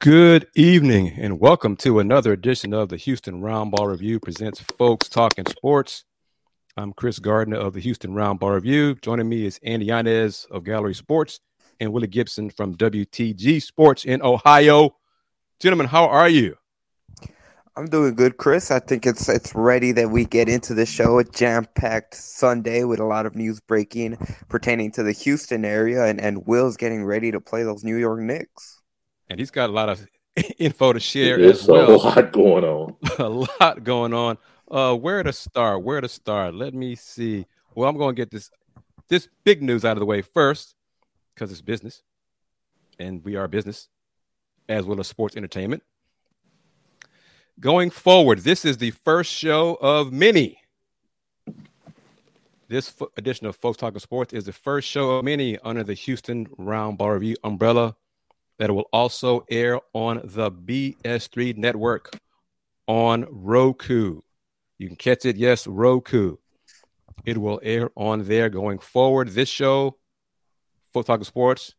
Good evening and welcome to another edition of the Houston Roundball Review presents Folks Talking Sports. I'm Kris Gardner of the Houston Roundball Review. Joining me is Andy Yanez of Gallery Sports and Willy Gibson from WTG Sports in Ohio. Gentlemen, how are you? I'm doing good, Kris. I think it's it's ready that we get into the show. A jam-packed Sunday with a lot of news breaking pertaining to the Houston area, and, and Will's getting ready to play those New York Knicks and he's got a lot of info to share There's as well. a lot going on. a lot going on. Uh, where to start? Where to start? Let me see. Well, I'm going to get this this big news out of the way first because it's business, and we are business as well as sports entertainment. Going forward, this is the first show of many. This edition of Folks Talking Sports is the first show of many under the Houston Roundball Review umbrella that will also air on the BS3 network on Roku. You can catch it, yes, Roku. It will air on there going forward. This show, Folks Talking Sports,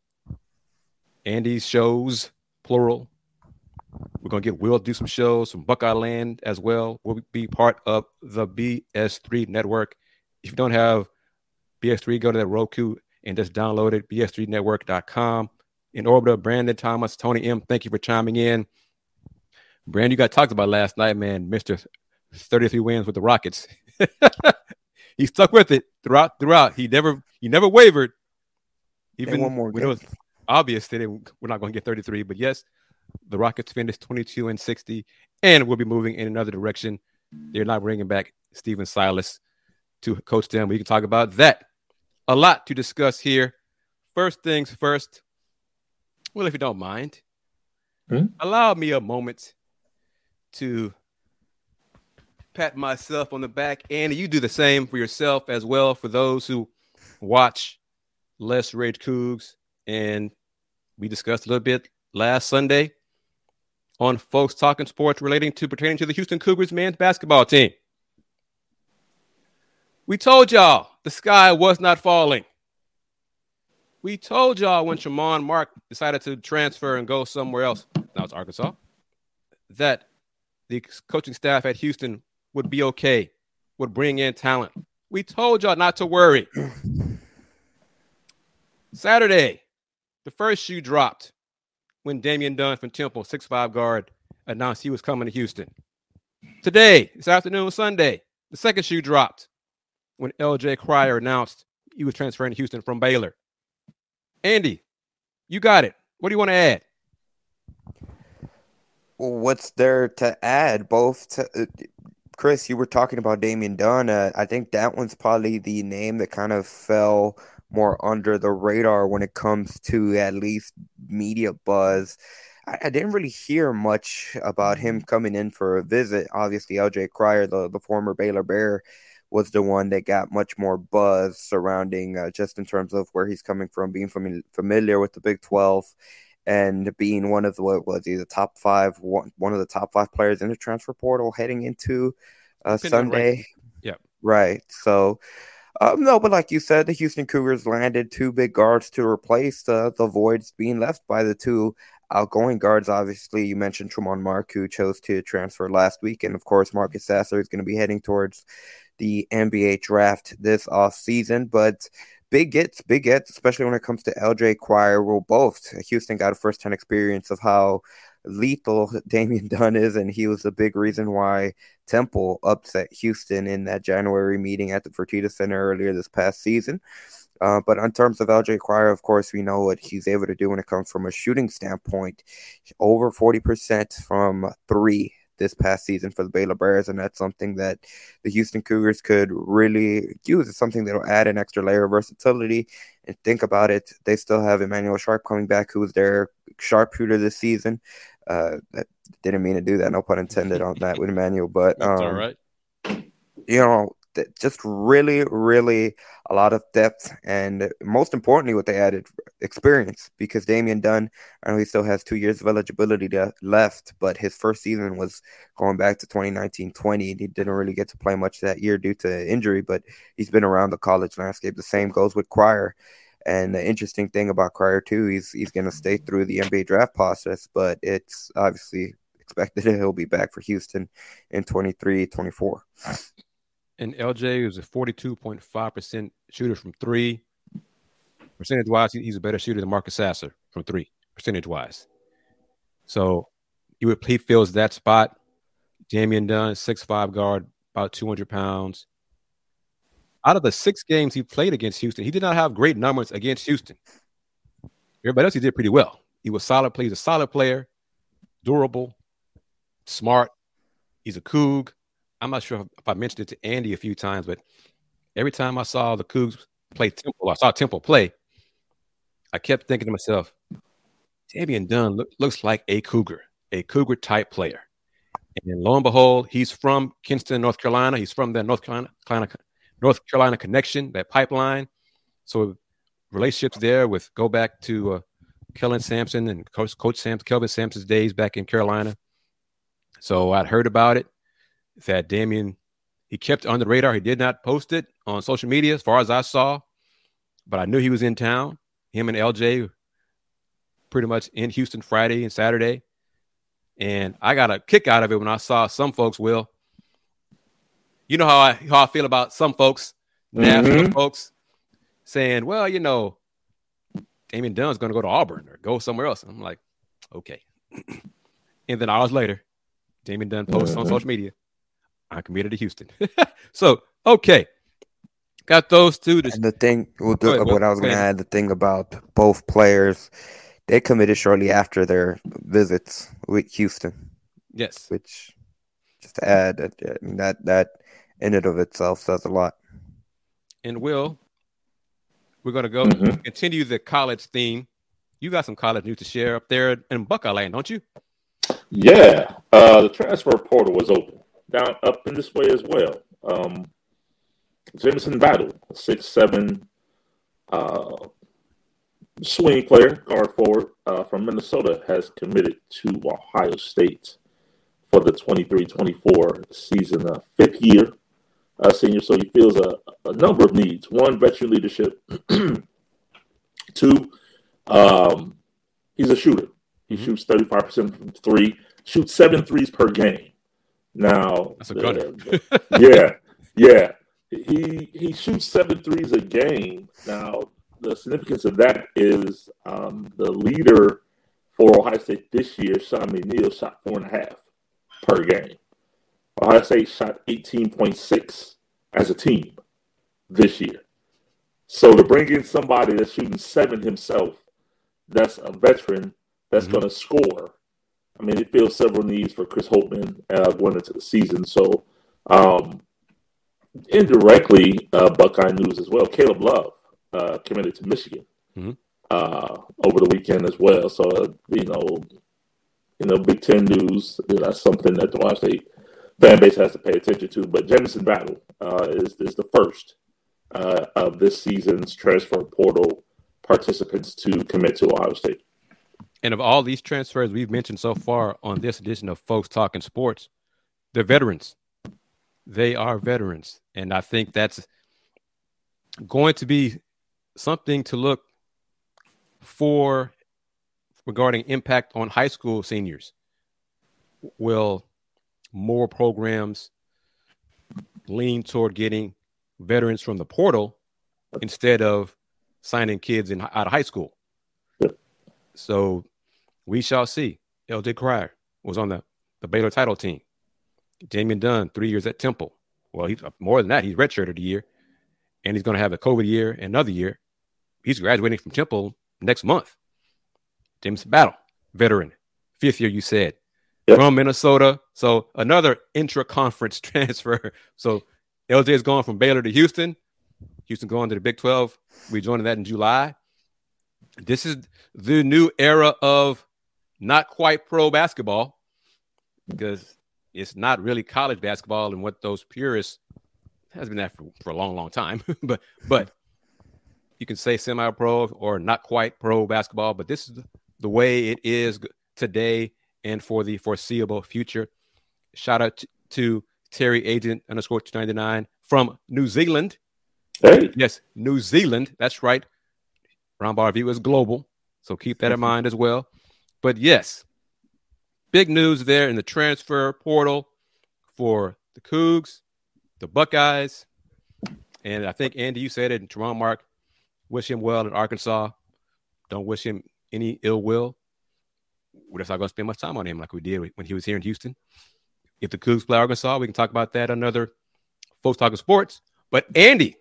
Andy's shows, plural. We're to get Will do some shows from Buckeye Land as well. We'll be part of the BS3 network. If you don't have BS3, go to that Roku and just download it, bs3network.com in orbiter, Brandon Thomas, Tony M. Thank you for chiming in. Brandon, you got talked about last night, man. Mister 33 wins with the Rockets. he stuck with it throughout. Throughout, he never he never wavered. Even one more when it was obvious that we're not going to get 33, but yes, the Rockets finished 22 and 60, and we'll be moving in another direction. They're not bringing back Stephen Silas to coach them. We can talk about that. A lot to discuss here. First things first, well, if you don't mind, hmm? allow me a moment to pat myself on the back. And you do the same for yourself as well for those who watch Less Rage Cougs. And we discussed a little bit last Sunday on folks talking sports relating to pertaining to the Houston Cougars men's basketball team. We told y'all the sky was not falling. We told y'all when Tramon Mark decided to transfer and go somewhere else, now it's Arkansas, that the coaching staff at Houston would be okay, would bring in talent. We told y'all not to worry. Saturday, the first shoe dropped when Damian Dunn from Temple, six-five guard, announced he was coming to Houston. Today, this afternoon, Sunday, the second shoe dropped when LJ Cryer announced he was transferring to Houston from Baylor. Andy, you got it. What do you want to add? Well, what's there to add? Both to, uh, Kris, you were talking about Damian Dunn. Uh, I think that one's probably the name that kind of fell more under the radar when it comes to at least media buzz. I, I didn't really hear much about him coming in for a visit. Obviously, LJ Cryer, the, the former Baylor Bear, was the one that got much more buzz surrounding uh, just in terms of where he's coming from, being fami- familiar with the Big 12 and being one of the what was he the top five one, one of the top five players in the transfer portal heading into uh, Sunday. Right. Yeah, right. So. Um, no, but like you said, the Houston Cougars landed two big guards to replace the, the voids being left by the two outgoing guards. Obviously, you mentioned Tramon Mark, who chose to transfer last week, and of course, Marcus Sasser is going to be heading towards the NBA draft this off season. But big gets, big gets, especially when it comes to LJ Cryer. Will both Houston got a first hand experience of how lethal Damian Dunn is, and he was a big reason why Temple upset Houston in that January meeting at the Fertitta Center earlier this past season. Uh, but in terms of LJ Cryer, of course, we know what he's able to do when it comes from a shooting standpoint. Over 40% from three this past season for the Baylor Bears, and that's something that the Houston Cougars could really use. It's something that'll add an extra layer of versatility. And think about it, they still have Emanuel Sharp coming back, who was their sharpshooter this season. Uh, didn't mean to do that, no pun intended on that with Emanuel, but um, all right. You know, just really, really a lot of depth, and most importantly, what they added experience. Because Damian Dunn, I know he still has two years of eligibility to, left, but his first season was going back to 2019-20. and He didn't really get to play much that year due to injury, but he's been around the college landscape. The same goes with Cryer. And the interesting thing about Cryer too, he's he's going to stay through the NBA draft process, but it's obviously expected that he'll be back for Houston in 23, 24. And LJ is a 42.5% shooter from three. Percentage wise, he's a better shooter than Marcus Sasser from three, percentage wise. So he would he fills that spot. Damian Dunn, six five guard, about 200 pounds. Out of the six games he played against Houston, he did not have great numbers against Houston. Everybody else he did pretty well. He was solid. He's a solid player, durable, smart. He's a Coug. I'm not sure if I mentioned it to Andy a few times, but every time I saw the Cougs play Temple, I saw Temple play, I kept thinking to myself, Damian Dunn look, looks like a Cougar, a Cougar type player. And lo and behold, he's from Kinston, North Carolina. He's from the North Carolina, North Carolina connection, that pipeline. So relationships there with go back to uh, Kellen Sampson and Coach, Coach Sam, Kelvin Sampson's days back in Carolina. So I'd heard about it. That Damian, he kept on the radar. He did not post it on social media, as far as I saw, but I knew he was in town. Him and LJ, pretty much in Houston Friday and Saturday. And I got a kick out of it when I saw some folks will. You know how I how I feel about some folks, mm-hmm. folks, saying, "Well, you know, Damian Dunn's going to go to Auburn or go somewhere else." I'm like, okay. and then hours later, Damian Dunn posts mm-hmm. on social media, "I'm committed to Houston." so okay, got those two. To... And the thing, well, the, ahead, what I was going to add, the thing about both players they committed shortly after their visits with Houston. Yes, which just to add that that that in and of itself says a lot. And Will, we're going to go mm-hmm. continue the college theme. You got some college news to share up there in Buckeye Land, don't you? Yeah, uh, the transfer portal was open down up in this way as well. Um, Jamison Battle, six seven, uh, swing player, guard forward uh, from Minnesota, has committed to Ohio State for the 23-24 season, uh, fifth year uh, senior. So he feels a, a number of needs. One, veteran leadership. Two, um, he's a shooter. He mm-hmm. shoots 35% from three, shoots seven threes per game. Now, that's a gunner. yeah, yeah. He he shoots seven threes a game. Now, the significance of that is um, the leader for Ohio State this year, Sean McNeil, shot four and a half per game. Ohio State shot 18.6 as a team this year. So to bring in somebody that's shooting seven himself, that's a veteran that's mm-hmm. going to score. I mean, it fills several needs for Chris Holtmann uh, going into the season. So um, indirectly, uh, Buckeye news as well. Caleb Love uh, committed to Michigan mm-hmm. uh, over the weekend as well. So uh, you know, you know, Big Ten news. That's something that the Ohio State fan base has to pay attention to. But Jamison Battle uh, is is the first uh, of this season's transfer portal participants to commit to Ohio State. And of all these transfers we've mentioned so far on this edition of Folks Talking Sports, they're veterans. They are veterans. And I think that's going to be something to look for regarding impact on high school seniors. Will more programs lean toward getting veterans from the portal instead of signing kids in out of high school? So we shall see. LJ Cryer was on the, the Baylor title team. Damian Dunn, three years at Temple. Well, he's uh, more than that. He's redshirted a year, and he's going to have a COVID year, another year he's graduating from Temple next month. James Battle, veteran, fifth year, you said, yep. from Minnesota. So another intra-conference transfer. So LJ is going from Baylor to Houston. Houston going to the Big 12. We joined that in July. This is the new era of not quite pro basketball because it's not really college basketball and what those purists has been that for, for a long, long time. but but you can say semi-pro or not quite pro basketball, but this is the way it is today and for the foreseeable future. Shout out to Terry Agent underscore 299 from New Zealand. Hey. Yes, New Zealand. That's right. Roundball View is global, so keep that in mind as well. But yes, big news there in the transfer portal for the Cougs, the Buckeyes, and I think Andy, you said it, and Tramon Mark, wish him well in Arkansas. Don't wish him any ill will. We're just not going to spend much time on him like we did when he was here in Houston. If the Cougs play Arkansas, we can talk about that another folks talking sports. But Andy,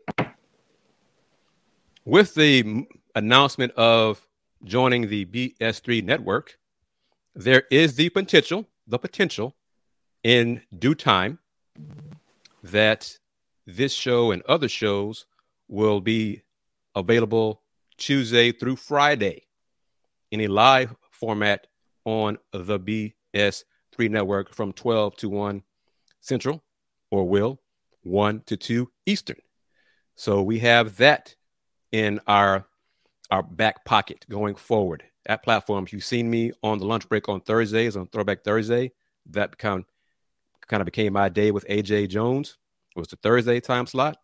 with the announcement of joining the BS3 network, there is the potential, the potential in due time that this show and other shows will be available Tuesday through Friday in a live format on the BS3 network from 12 to 1 Central or will 1 to 2 Eastern. So we have that in our our back pocket going forward. At platforms, you've seen me on the lunch break on Thursdays on Throwback Thursday. That kind kind of became my day with AJ Jones. It was the Thursday time slot.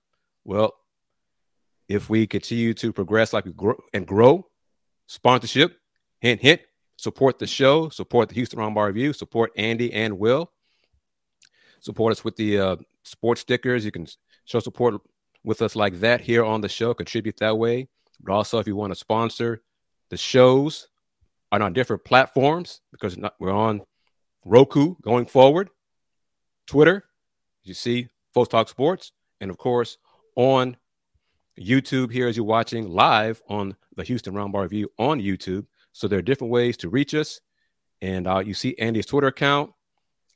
Well, if we continue to progress like we grow and grow, sponsorship, hint, hint, support the show, support the Houston Roundball Review, support Andy and Will, support us with the uh, sports stickers. You can show support with us like that here on the show, contribute that way. But also, if you want to sponsor the shows on our different platforms, because we're on Roku going forward, Twitter, you see Folks Talk Sports, and of course on YouTube here as you're watching live on the Houston Roundball Review on YouTube. So there are different ways to reach us. And uh, you see Andy's Twitter account.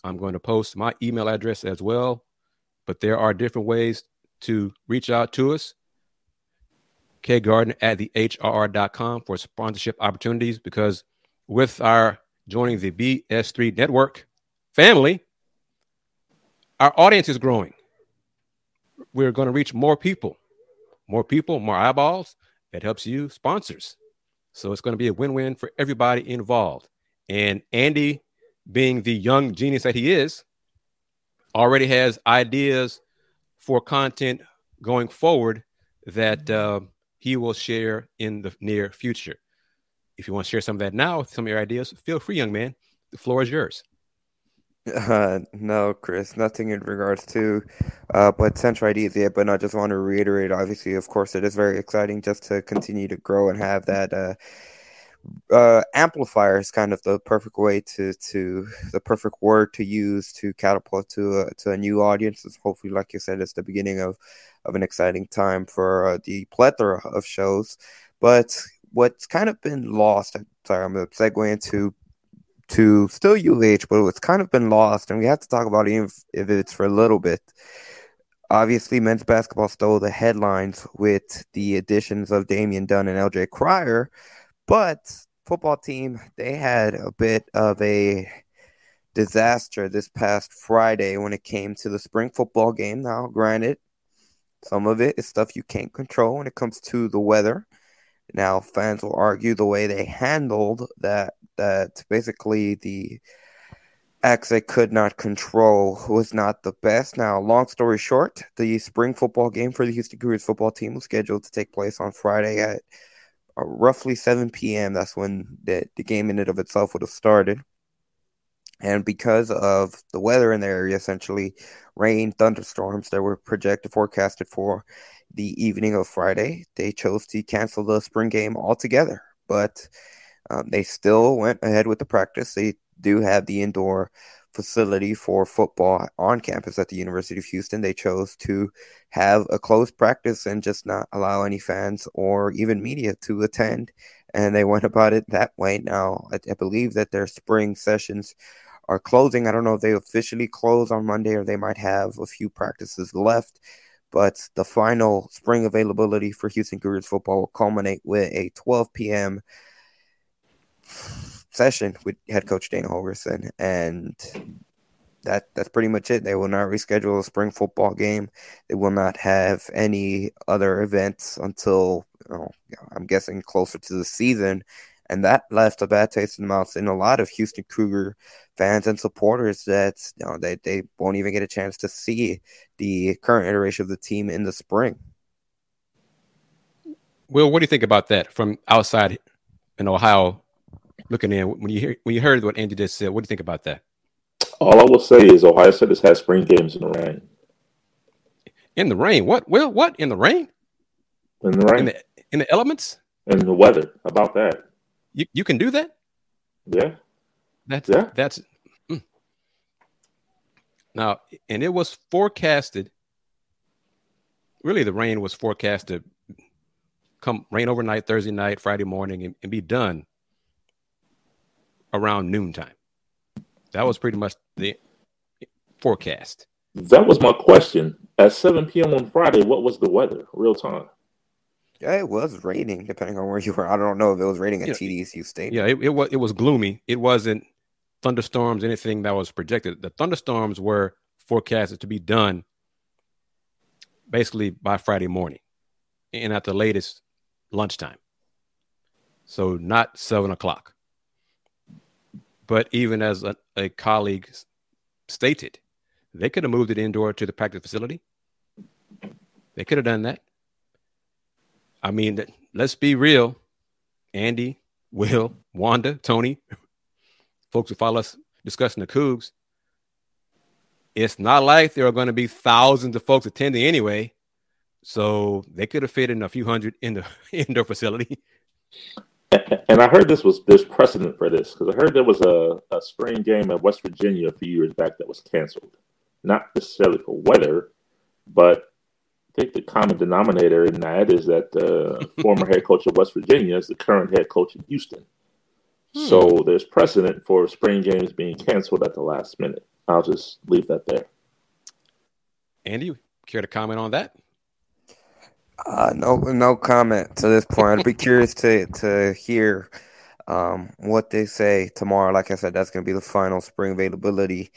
I'm going to post my email address as well. But there are different ways to reach out to us. Kgarden at the hrr.com for sponsorship opportunities because with our joining the BS3 network family, our audience is growing. We're going to reach more people, more people, more eyeballs. That helps you sponsors. So it's going to be a win win for everybody involved. And Andy, being the young genius that he is, already has ideas for content going forward that uh, he will share in the near future. If you want to share some of that now, some of your ideas, feel free, young man. The floor is yours. Uh, no, Kris, nothing in regards to uh, potential ideas yet, but I just want to reiterate. Obviously, of course, it is very exciting just to continue to grow and have that uh, uh, amplifier is kind of the perfect way to to the perfect word to use to catapult to a, to a new audience. It's hopefully, like you said, it's the beginning of of an exciting time for uh, the plethora of shows. But what's kind of been lost. Sorry, I'm gonna segue into to still UH, but it's kind of been lost, and we have to talk about it if, if it's for a little bit. Obviously, men's basketball stole the headlines with the additions of Damian Dunn and LJ Cryer, but football team they had a bit of a disaster this past Friday when it came to the spring football game. Now, granted, some of it is stuff you can't control when it comes to the weather. Now, fans will argue the way they handled that that basically the acts they could not control was not the best. Now, long story short, the spring football game for the Houston Cougars football team was scheduled to take place on Friday at roughly 7 p.m. That's when the, the game in and of itself would have started. And because of the weather in the area, essentially rain, thunderstorms that were projected, forecasted for the evening of Friday, they chose to cancel the spring game altogether. But um, they still went ahead with the practice. They do have the indoor facility for football on campus at the University of Houston. They chose to have a closed practice and just not allow any fans or even media to attend. And they went about it that way. Now, I, I believe that their spring sessions are closing. I don't know if they officially close on Monday or they might have a few practices left. But the final spring availability for Houston Cougars football will culminate with a 12 p.m. session with head coach Dana Holgorsen, and that that's pretty much it. They will not reschedule a spring football game. They will not have any other events until I'm guessing closer to the season. And that left a bad taste in the mouth in a lot of Houston Cougar fans and supporters that you know they, they won't even get a chance to see the current iteration of the team in the spring. Will, what do you think about that from outside in Ohio looking in? When you hear when you heard what Andy just said, what do you think about that? All I will say is Ohio State has had spring games in the rain. In the rain? What? Will? What? In the rain? In the rain? In the, in the elements? In the weather? About that? You you can do that? Yeah. That's yeah. That's mm. now, and it was forecasted. Really, the rain was forecasted come rain overnight Thursday night, Friday morning, and, and be done around noontime. That was pretty much the forecast. That was my question. At 7 p.m. on Friday, what was the weather real time? Yeah, it was raining, depending on where you were. I don't know if it was raining at yeah, TDECU State. Yeah, it, it was it was gloomy. It wasn't thunderstorms, anything that was projected. The thunderstorms were forecasted to be done basically by Friday morning and at the latest lunchtime. So not seven o'clock. But even as a, a colleague stated, they could have moved it indoor to the practice facility. They could have done that. I mean, let's be real. Andy, Will, Wanda, Tony, folks who follow us discussing the Cougs, it's not like there are going to be thousands of folks attending anyway. So they could have fit in a few hundred in the indoor facility. And I heard this was there's precedent for this because I heard there was a, a spring game at West Virginia a few years back that was canceled. Not necessarily for weather, but I think the common denominator in that is that the former head coach of West Virginia is the current head coach in Houston. Hmm. So there's precedent for spring games being canceled at the last minute. I'll just leave that there. Andy, care to comment on that? Uh, no, no comment to this point. I'd be curious to to hear um, what they say tomorrow. Like I said, that's going to be the final spring availability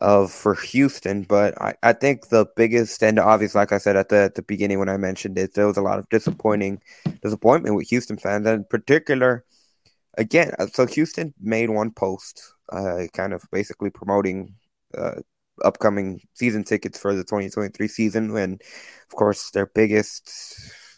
of for Houston. But I, I think the biggest and obvious, like I said at the at the beginning when I mentioned it, there was a lot of disappointing disappointment with Houston fans, and in particular, again, uh, so Houston made one post, uh, kind of basically promoting. Uh, upcoming season tickets for the 2023 season and of course their biggest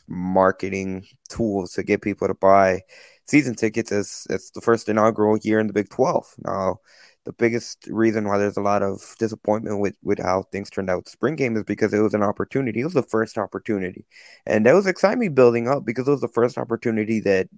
marketing tool to get people to buy season tickets is it's the first inaugural year in the Big 12 now the biggest reason why there's a lot of disappointment with, with how things turned out spring game is because it was an opportunity. It was the first opportunity. And that was excitement building up because it was the first opportunity that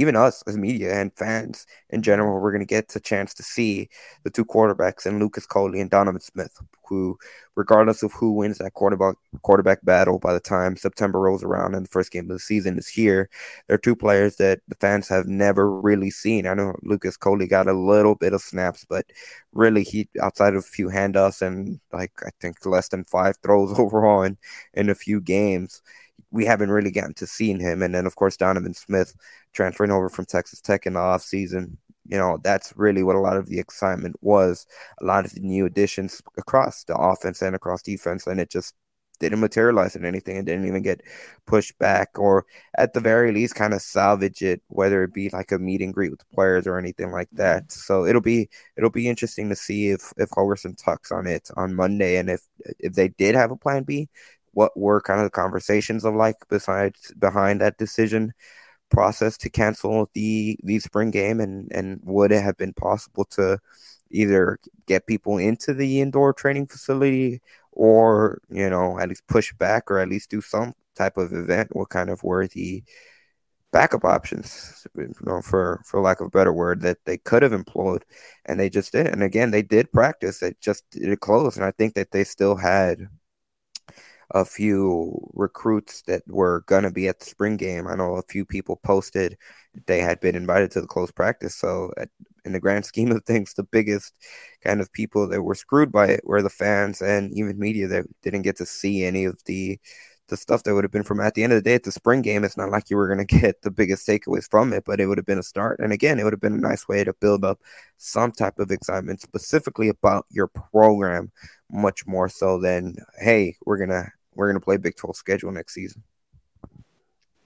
even us as media and fans in general, we're going to get a chance to see the two quarterbacks and Lucas Coley and Donovan Smith, who, regardless of who wins that quarterback quarterback battle by the time September rolls around and the first game of the season is here, they're two players that the fans have never really seen. I know Lucas Coley got a little bit of snaps, but really he outside of a few handoffs and like I think less than five throws overall in, in a few games we haven't really gotten to seeing him. And then, of course, Donovan Smith transferring over from Texas Tech in the offseason. You know, that's really what a lot of the excitement was. A lot of the new additions across the offense and across defense, and it just didn't materialize in anything and didn't even get pushed back or at the very least kind of salvage it whether it be like a meet and greet with the players or anything like mm-hmm. that so it'll be it'll be interesting to see if if Holgorsen tucks on it on Monday and if if they did have a plan B what were kind of the conversations of like besides behind that decision process to cancel the the spring game? And and would it have been possible to either get people into the indoor training facility or you know at least push back or at least do some type of event? What kind of were the backup options you know, for for lack of a better word that they could have employed and they just did and again they did practice it just it closed and i think that they still had a few recruits that were going to be at the spring game. I know a few people posted they had been invited to the close practice. So, at, in the grand scheme of things, the biggest kind of people that were screwed by it were the fans and even media that didn't get to see any of the the stuff that would have been from at the end of the day at the spring game. It's not like you were going to get the biggest takeaways from it, but it would have been a start. And again, it would have been a nice way to build up some type of excitement specifically about your program, much more so than, hey, we're going to we're going to play Big 12 schedule next season.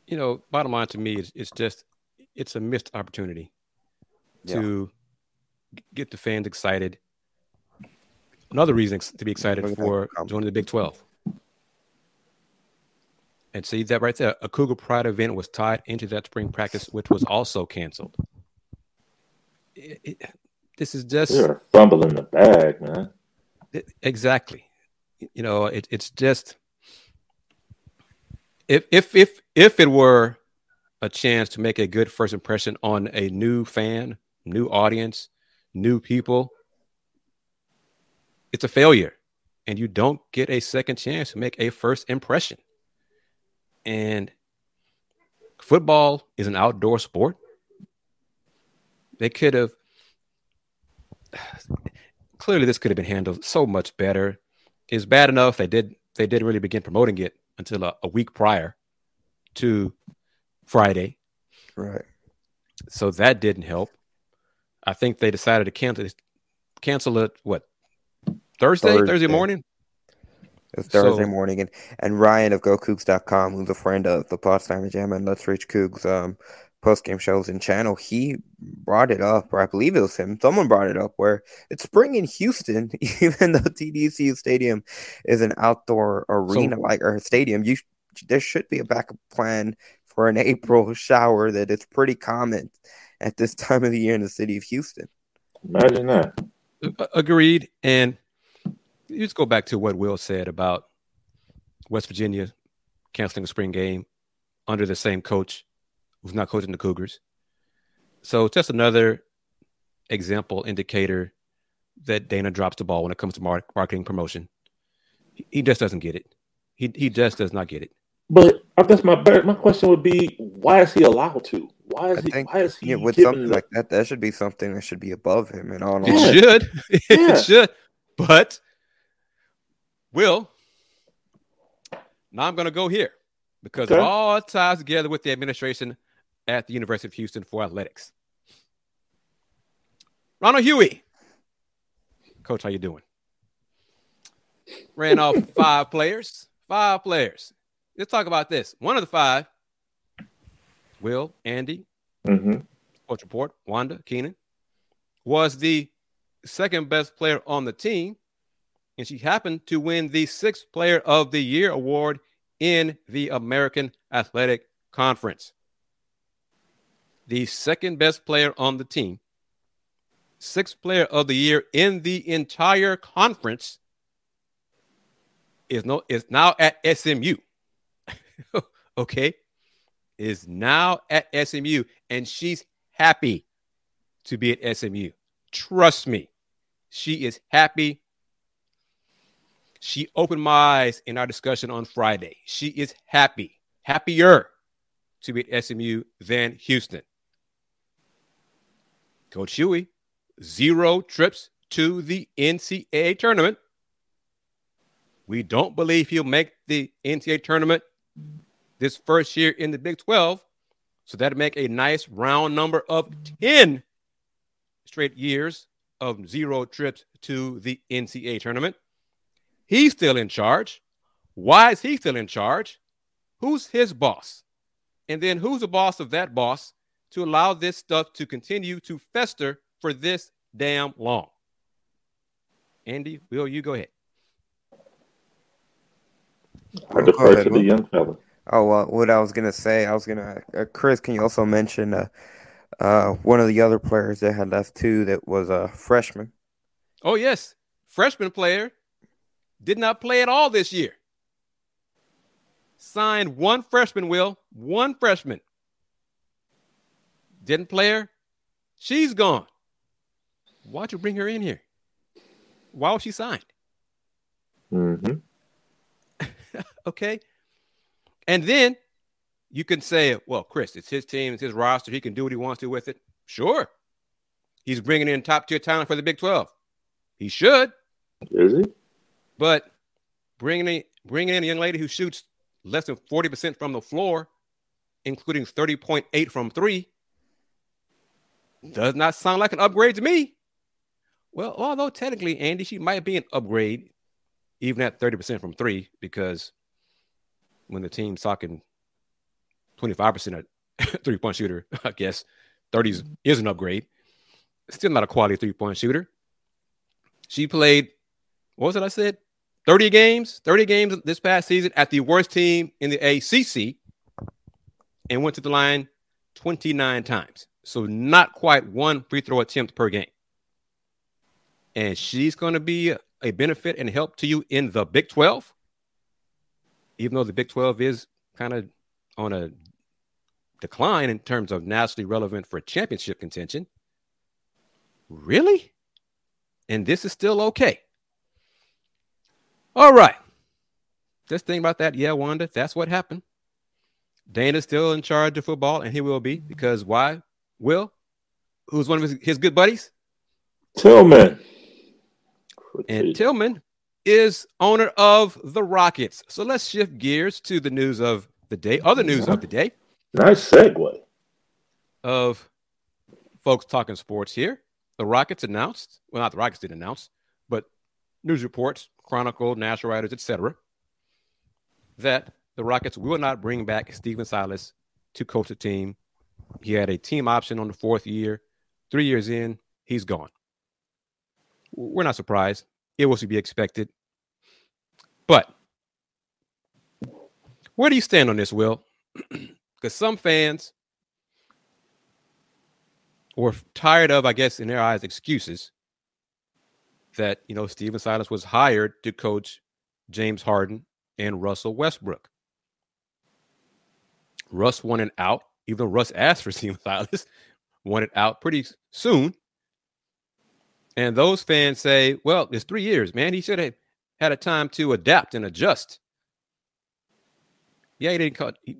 You know, bottom line to me is it's just it's a missed opportunity yeah. to get the fans excited. Another reason to be excited for joining the Big 12. And see that right there. A Cougar Pride event was tied into that spring practice, which was also canceled. It, it, this is just You're fumbling the bag, man. it- exactly. You know, it, it's just if if if if it were a chance to make a good first impression on a new fan, new audience, new people, it's a failure, and you don't get a second chance to make a first impression. And football is an outdoor sport. They could have clearly this could have been handled so much better. It's bad enough they did they didn't really begin promoting it until a, a week prior to Friday, Right. so that didn't help. I think they decided to cancel cancel it. What Thursday? Thursday, Thursday. morning? It's Thursday So- morning, and, and Ryan of GoCougs.com, who's a friend of the Potsdamer Jam and Let's Reach Cougs um, post game shows and channel, he brought it up, or I believe it was him. Someone brought it up where it's spring in Houston, even though TDECU Stadium is an outdoor arena like or stadium. You there should be a backup plan for an April shower that is pretty common at this time of the year in the city of Houston. Imagine that. Agreed. And you just go back to what Will said about West Virginia canceling a spring game under the same coach who's not coaching the Cougars. So just another example indicator that Dana drops the ball when it comes to mar- marketing promotion. He, he just doesn't get it. He he just does not get it. But I guess my my question would be, why is he allowed to? Why I is he? think why is he yeah, with something the- like that, that should be something that should be above him. In all It Yeah. honesty. should. Yeah. it should. But Will, now I'm going to go here because it Okay. all ties together with the administration at the University of Houston for athletics. Ronald Hughey, coach, how you doing? Ran off five players. Five players. Let's talk about this. One of the five, Will, Andy, Mhm. Sports Report, Wanda Keenan, was the second best player on the team, and she happened to win the sixth Player of the Year award in the American Athletic Conference. The second best player on the team, sixth Player of the Year in the entire conference, is no is now at SMU. okay, is now at SMU, and she's happy to be at SMU. Trust me, she is happy. She opened my eyes in our discussion on Friday. She is happy, happier to be at SMU than Houston. Coach Hughey, zero trips to the NCAA tournament. We don't believe he'll make the NCAA tournament this first year in the Big 12. So that'd make a nice round number of 10 straight years of zero trips to the NCAA tournament. He's still in charge. Why is he still in charge? Who's his boss? And then who's the boss of that boss to allow this stuff to continue to fester for this damn long? Andy, Will, you go ahead. I defer to the young fella. Oh, uh, what I was gonna say, I was gonna, uh, Kris, can you also mention uh, uh, one of the other players that had left too that was a freshman? Oh, yes. Freshman player did not play at all this year. Signed one freshman, Will. One freshman. Didn't play her. She's gone. Why'd you bring her in here? Why was she signed? Mm-hmm. Okay. And then you can say, well, Kris, it's his team, it's his roster. He can do what he wants to with it. Sure. He's bringing in top tier talent for the Big 12. He should. Is he? But bringing in, bringing in a young lady who shoots less than 40% from the floor, including 30.8 from three, does not sound like an upgrade to me. Well, although technically, Andy, she might be an upgrade even at 30% from three, because when the team's talking 25% at three point shooter, I guess 30 is an upgrade. Still not a quality three point shooter. She played, what was it I said? 30 games, 30 games this past season at the worst team in the ACC and went to the line 29 times. So not quite one free throw attempt per game. And she's going to be a benefit and help to you in the Big 12. Even though the Big 12 is kind of on a decline in terms of nationally relevant for championship contention. Really? And this is still okay. All right. Just think about that. Yeah, Wanda, that's what happened. Dana's still in charge of football, and he will be because why? Will, who's one of his, his good buddies? Tilman. And Tilman is owner of the Rockets. So let's shift gears to the news of the day, other news of the day. Nice segue. Of folks talking sports here. The Rockets announced, well, not the Rockets didn't announce, but news reports, Chronicle, National Writers, etc., that the Rockets will not bring back Stephen Silas to coach the team. He had a team option on the fourth year. Three years in, he's gone. We're not surprised. It was to be expected. But where do you stand on this, Will? Because some fans were tired of, I guess, in their eyes, excuses that, you know, Stephen Silas was hired to coach James Harden and Russell Westbrook. Russ wanted out, even though Russ asked for Stephen Silas, wanted out pretty soon. And those fans say, well, it's three years, man. He should have had a time to adapt and adjust. Yeah, he didn't co- he,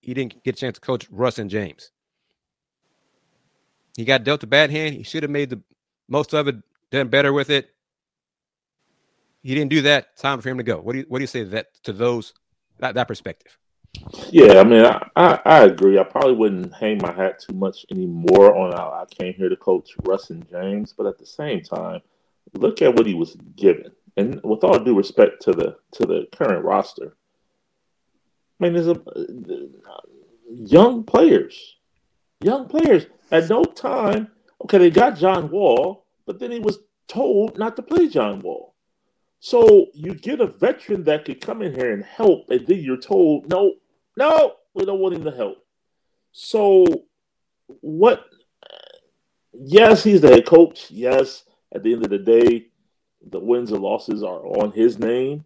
he didn't get a chance to coach Russ and James. He got dealt a bad hand. He should have made the most of it, done better with it. He didn't do that. Time for him to go. What do you what do you say to that to those that, that perspective? Yeah, I mean, I, I, I, agree. I probably wouldn't hang my hat too much anymore on I, I came here to coach Russ and James, but at the same time, look at what he was given. And with all due respect to the to the current roster, I mean, there's a young players, young players. At no time, okay, they got John Wall, but then he was told not to play John Wall. So you get a veteran that could come in here and help, and then you're told, no, no, we don't want him to help. So what? Yes, he's the head coach. Yes, at the end of the day, the wins and losses are on his name.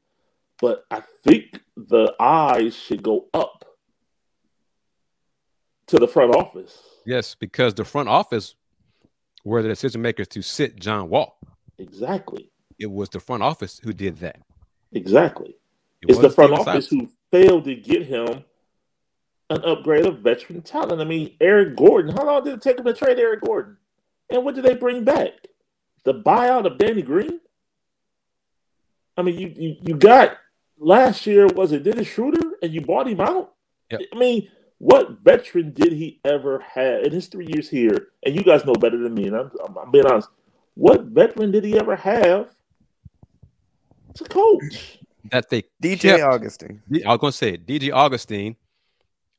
But I think the eyes should go up to the front office. Yes, because the front office were the decision makers to sit John Wall. Exactly. It was the front office who did that. Exactly. It it's the front office who failed to get him an upgrade of veteran talent. I mean, Eric Gordon. How long did it take him to trade Eric Gordon? And what did they bring back? The buyout of Danny Green. I mean, you you, you got last year was it Dennis Schroeder, and you bought him out. Yep. I mean, what veteran did he ever have in his three years here? And you guys know better than me, and I'm, I'm, I'm being honest. What veteran did he ever have to coach? That they DJ kept, Augustin. I was going to say it, DJ Augustin.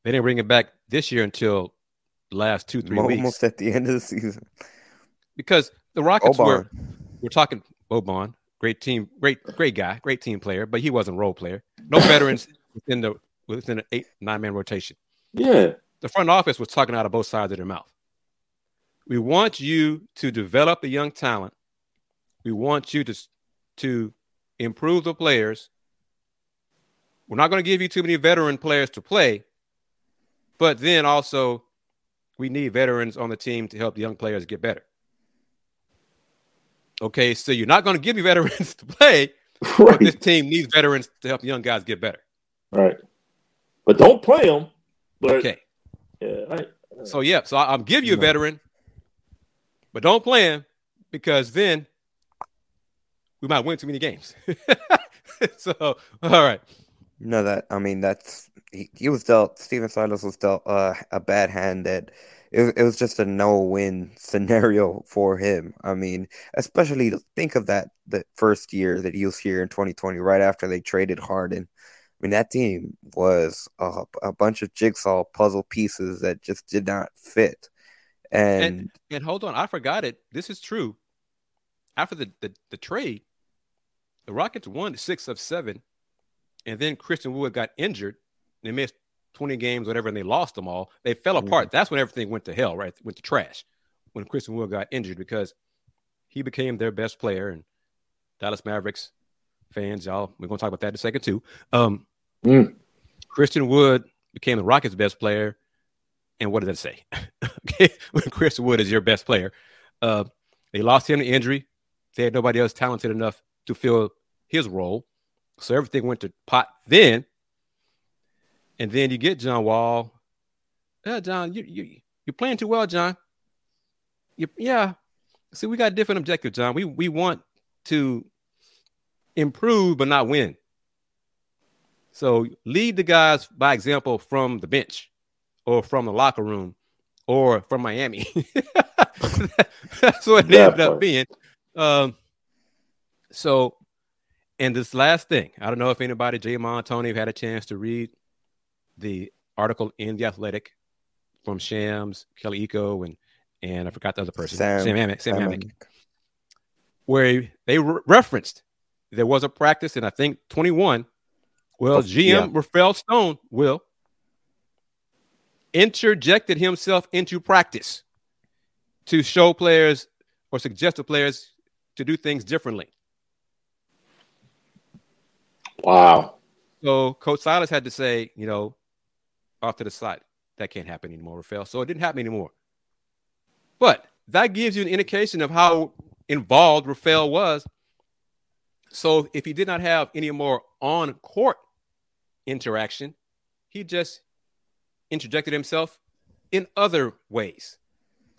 They didn't bring it back this year until the last two three almost weeks. Almost at the end of the season. Because the Rockets Boban. were we're talking Boban, great team, great great guy, great team player, but he wasn't role player. No veterans within the within an eight nine man rotation. Yeah, the front office was talking out of both sides of their mouth. We want you to develop a young talent. We want you to to improve the players. We're not going to give you too many veteran players to play, but then also, we need veterans on the team to help the young players get better. Okay, so you're not going to give me veterans to play. Right. This team needs veterans to help the young guys get better. Right. But don't play them. But, okay. Yeah. I, uh, so yeah, so I, am give you a veteran, but don't play him because then we might win too many games. so all right. No, that I mean that's he, he was dealt. Stephen Silas was dealt uh, a bad hand that it, it was just a no-win scenario for him. I mean, especially think of that the first year that he was here in 2020, right after they traded Harden. I mean, that team was a, a bunch of jigsaw puzzle pieces that just did not fit. And, and and hold on, I forgot it. This is true. After the the, the trade, the Rockets won six of seven, and then Christian Wood got injured. They missed 20 games, whatever, and they lost them all. They fell apart. Mm-hmm. That's when everything went to hell, right? Went to trash when Christian Wood got injured because he became their best player. And Dallas Mavericks fans, y'all, we're going to talk about that in a second, too. Um, mm. Christian Wood became the Rockets' best player. And what does that say? okay, when Christian Wood is your best player, uh, they lost him to injury. They had nobody else talented enough to fill his role. So everything went to pot then. And then you get John Wall. Yeah, John, you you you're playing too well, John. You, yeah. See, we got different objective, John. We we want to improve but not win. So lead the guys by example from the bench or from the locker room or from Miami. That's what it ended up being. Um, so, and this last thing, I don't know if anybody, Jay Tony, had a chance to read the article in the Athletic from Shams, Kelly Iko, and and I forgot the other person, Sam, Sam Amick, Sam, Sam Amick, where they re- referenced there was a practice in I think 21. Well, oh, GM yeah. Rafael Stone will interjected himself into practice to show players or suggest to players to do things differently. Wow. So Coach Silas had to say, you know, off to the side, that can't happen anymore, Rafael. So it didn't happen anymore. But that gives you an indication of how involved Rafael was. So if he did not have any more on court interaction, he just interjected himself in other ways,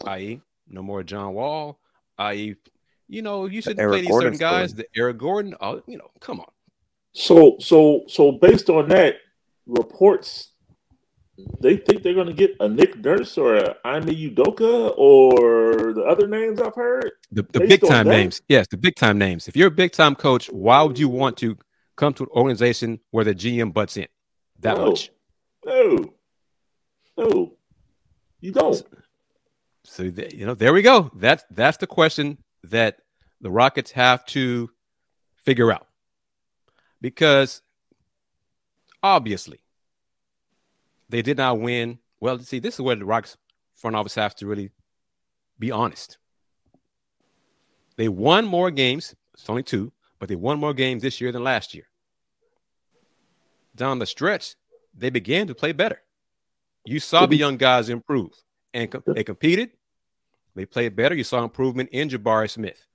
i.e., no more John Wall, i.e., you know, you should play these certain guys, the Eric Gordon, oh, you know, come on. So, so, so based on that, reports they think they're going to get a Nick Nurse or a Ime Udoka or the other names I've heard. The, the big time names, yes, the big time names. If you're a big time coach, why would you want to come to an organization where the GM butts in that no, much? No, no, you don't. So, so you know, there we go. That's that's the question that the Rockets have to figure out because obviously they did not win. Well, see, this is where the Rockets front office has to really be honest. They won more games. It's only two, but they won more games this year than last year. Down the stretch, they began to play better. You saw the young guys improve, and co- they competed. They played better. You saw improvement in Jabari Smith,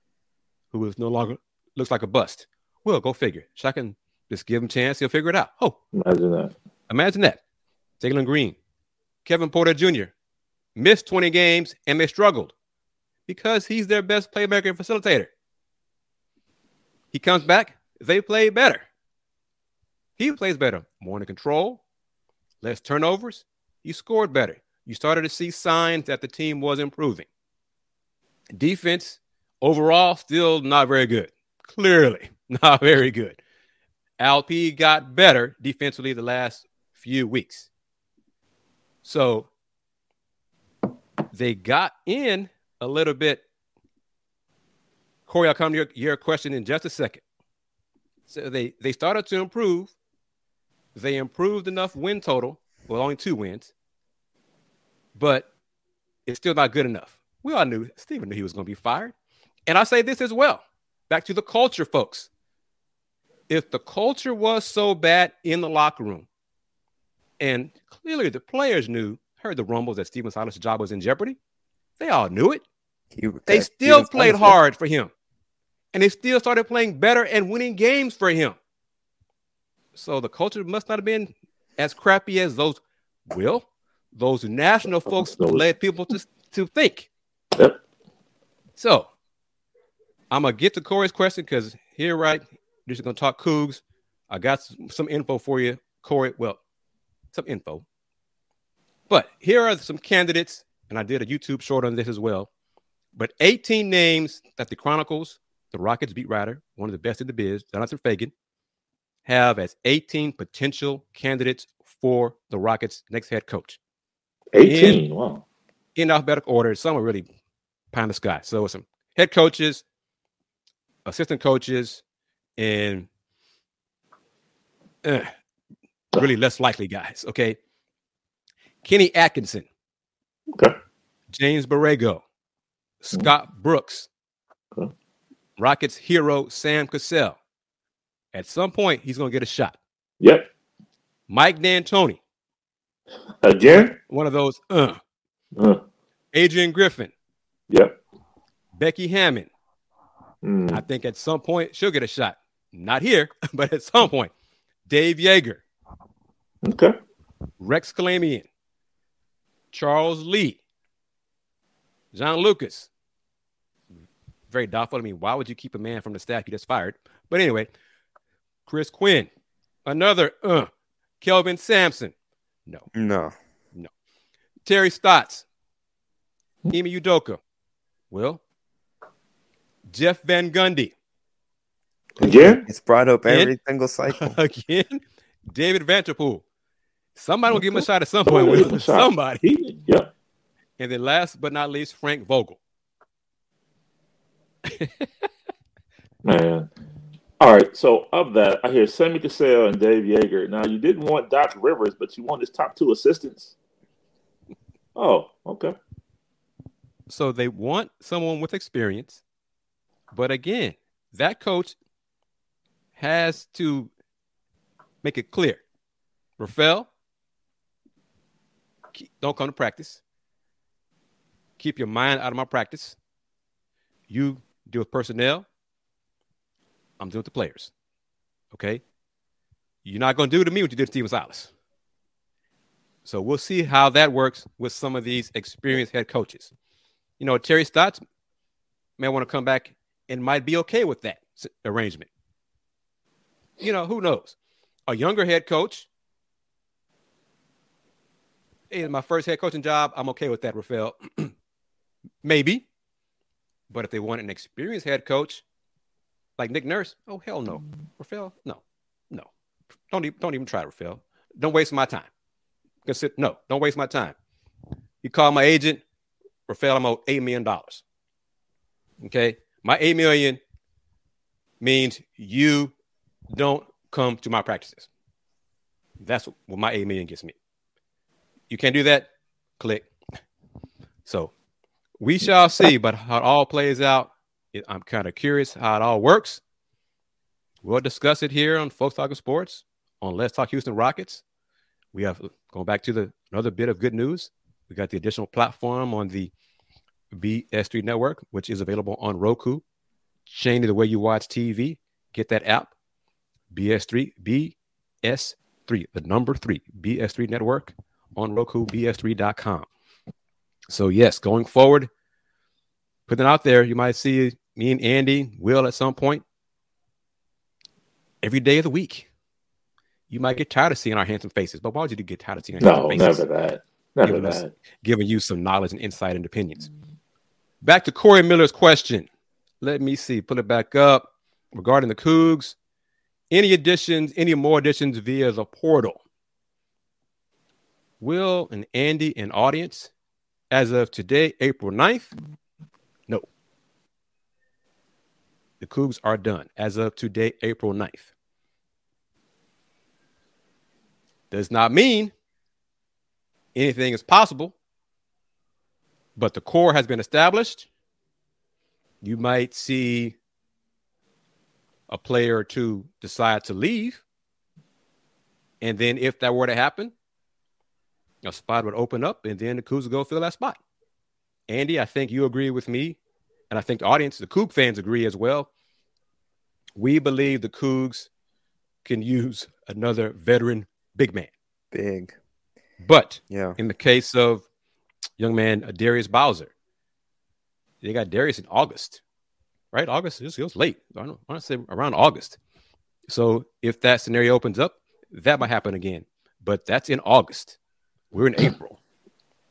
who is no longer looks like a bust. Well, go figure. Shaq can just give him a chance. He'll figure it out. Oh, imagine that. Imagine that. Jalen Green, Kevin Porter Jr. missed 20 games and they struggled because he's their best playmaker and facilitator. He comes back, they play better. He plays better, more in control, less turnovers. You scored better. You started to see signs that the team was improving. Defense overall, still not very good. Clearly, not very good. LP got better defensively the last few weeks. So they got in a little bit. Corey, I'll come to your, your question in just a second. So they they started to improve. They improved enough win total. Well, only two wins, but it's still not good enough. We all knew Stephen knew he was going to be fired. And I say this as well. Back to the culture, folks. If the culture was so bad in the locker room, and clearly the players knew, heard the rumbles that Stephen Silas' job was in jeopardy. They all knew it. they still played hard for him. And they still started playing better and winning games for him. So the culture must not have been as crappy as those will, those national folks led people to, to think. Yep. So I'm gonna get to Corey's question because here, right, just gonna talk Cougs. I got some info for you, Corey. Well, some info. But here are some candidates, and I did a YouTube short on this as well. But 18 names that the Chronicles, the Rockets beat writer, one of the best in the biz, Jonathan Feigen, have as 18 potential candidates for the Rockets' next head coach. 18, in, wow. In alphabetical order, some are really pie in the sky. So some head coaches, assistant coaches, and uh, really less likely guys. Okay. Kenny Atkinson. Okay. James Borrego. Scott Brooks. Okay. Rockets hero Sam Cassell. At some point, he's going to get a shot. Yep. Mike D'Antoni. Again? One of those. Uh. Uh, Adrian Griffin. yep. Becky Hammon. Mm, I think at some point she'll get a shot. Not here, but at some point. Dave Joerger. Okay. Rex Kalamian, Charles Lee, John Lucas. Very doubtful. I mean, why would you keep a man from the staff you just fired? But anyway, Chris Quinn, another uh, Kelvin Sampson, no. No. No. Terry Stotts, Ime Udoka, Will, Jeff Van Gundy, Again? It's brought up And- every single cycle. again, David Vanterpool. Somebody will give him a shot at some point. will give him Will. a shot. Somebody. He, yep. And then last but not least, Frank Vogel. Man. All right. So of that, I hear Sammy Cassell and Dave Joerger. Now you didn't want Doc Rivers, but you want his top two assistants. Oh, okay. So they want someone with experience. But again, that coach has to make it clear. Rafael, don't come to practice. Keep your mind out of my practice. You deal with personnel. I'm dealing with the players. Okay? You're not going to do to me what you did to Stephen Silas. So we'll see how that works with some of these experienced head coaches. You know, Terry Stotts may want to come back and might be okay with that arrangement. You know, who knows? A younger head coach. In my first head coaching job, I'm okay with that, Rafael. Maybe. But if they want an experienced head coach like Nick Nurse, oh hell no. Rafael, no. No. Don't even, don't even try, Rafael. Don't waste my time. Consider, no, don't waste my time. You call my agent, Rafael, I'm owed eight million dollars. Okay, my eight million means you don't come to my practices. That's what my eight million gets me. You can't do that. Click. So we shall see, but how it all plays out, I'm kind of curious how it all works. We'll discuss it here on Folks Talking Sports on Let's Talk Houston Rockets. We have going back to the another bit of good news. We got the additional platform on the BS3 network, which is available on Roku. Change the way you watch TV. Get that app, BS3, BS3, the number three, BS3 network on Roku, BS3.com. So, yes, going forward, putting it out there. You might see me and Andy, Will at some point every day of the week. You might get tired of seeing our handsome faces, but why would you get tired of seeing our No, handsome faces? never that. Never Giving us- that. giving you some knowledge and insight and opinions. Back to Corey Miller's question. Let me see, pull it back up regarding the Cougs. Any additions, any more additions via the portal? Will and Andy and audience, as of today, April 9th, no. The Cougs are done as of today, April 9th. Does not mean anything is possible, but the core has been established. You might see a player or two decide to leave. And then if that were to happen, a spot would open up and then the Cougs would go fill that spot. Andy, I think you agree with me. And I think the audience, the Coug fans agree as well. We believe the Cougs can use another veteran big man. Big. But Yeah. in the case of young man Darius Bowser, they got Darius in August, right? August it was, it was late. I don't I want to say around August. So if that scenario opens up, that might happen again. But that's in August. We're in April,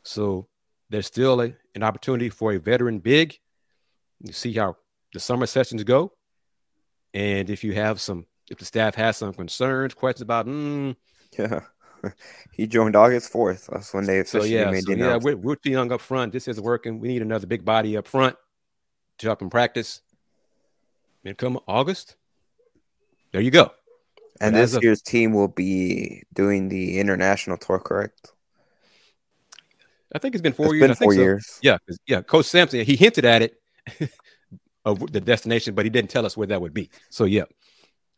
so there's still a, an opportunity for a veteran big. You see how the summer sessions go, and if you have some, if the staff has some concerns, questions about, mm, Yeah. he joined August 4th. That's when they So officially yeah, made so the yeah, we're, we're too young up front. This isn't working. We need another big body up front to help him practice. And come August, there you go. And this year's team will be doing the international tour, correct? I think it's been four It's years. been I think four so. years. Yeah, 'cause- yeah. Coach Sampson, he hinted at it of the destination, but he didn't tell us where that would be. So yeah,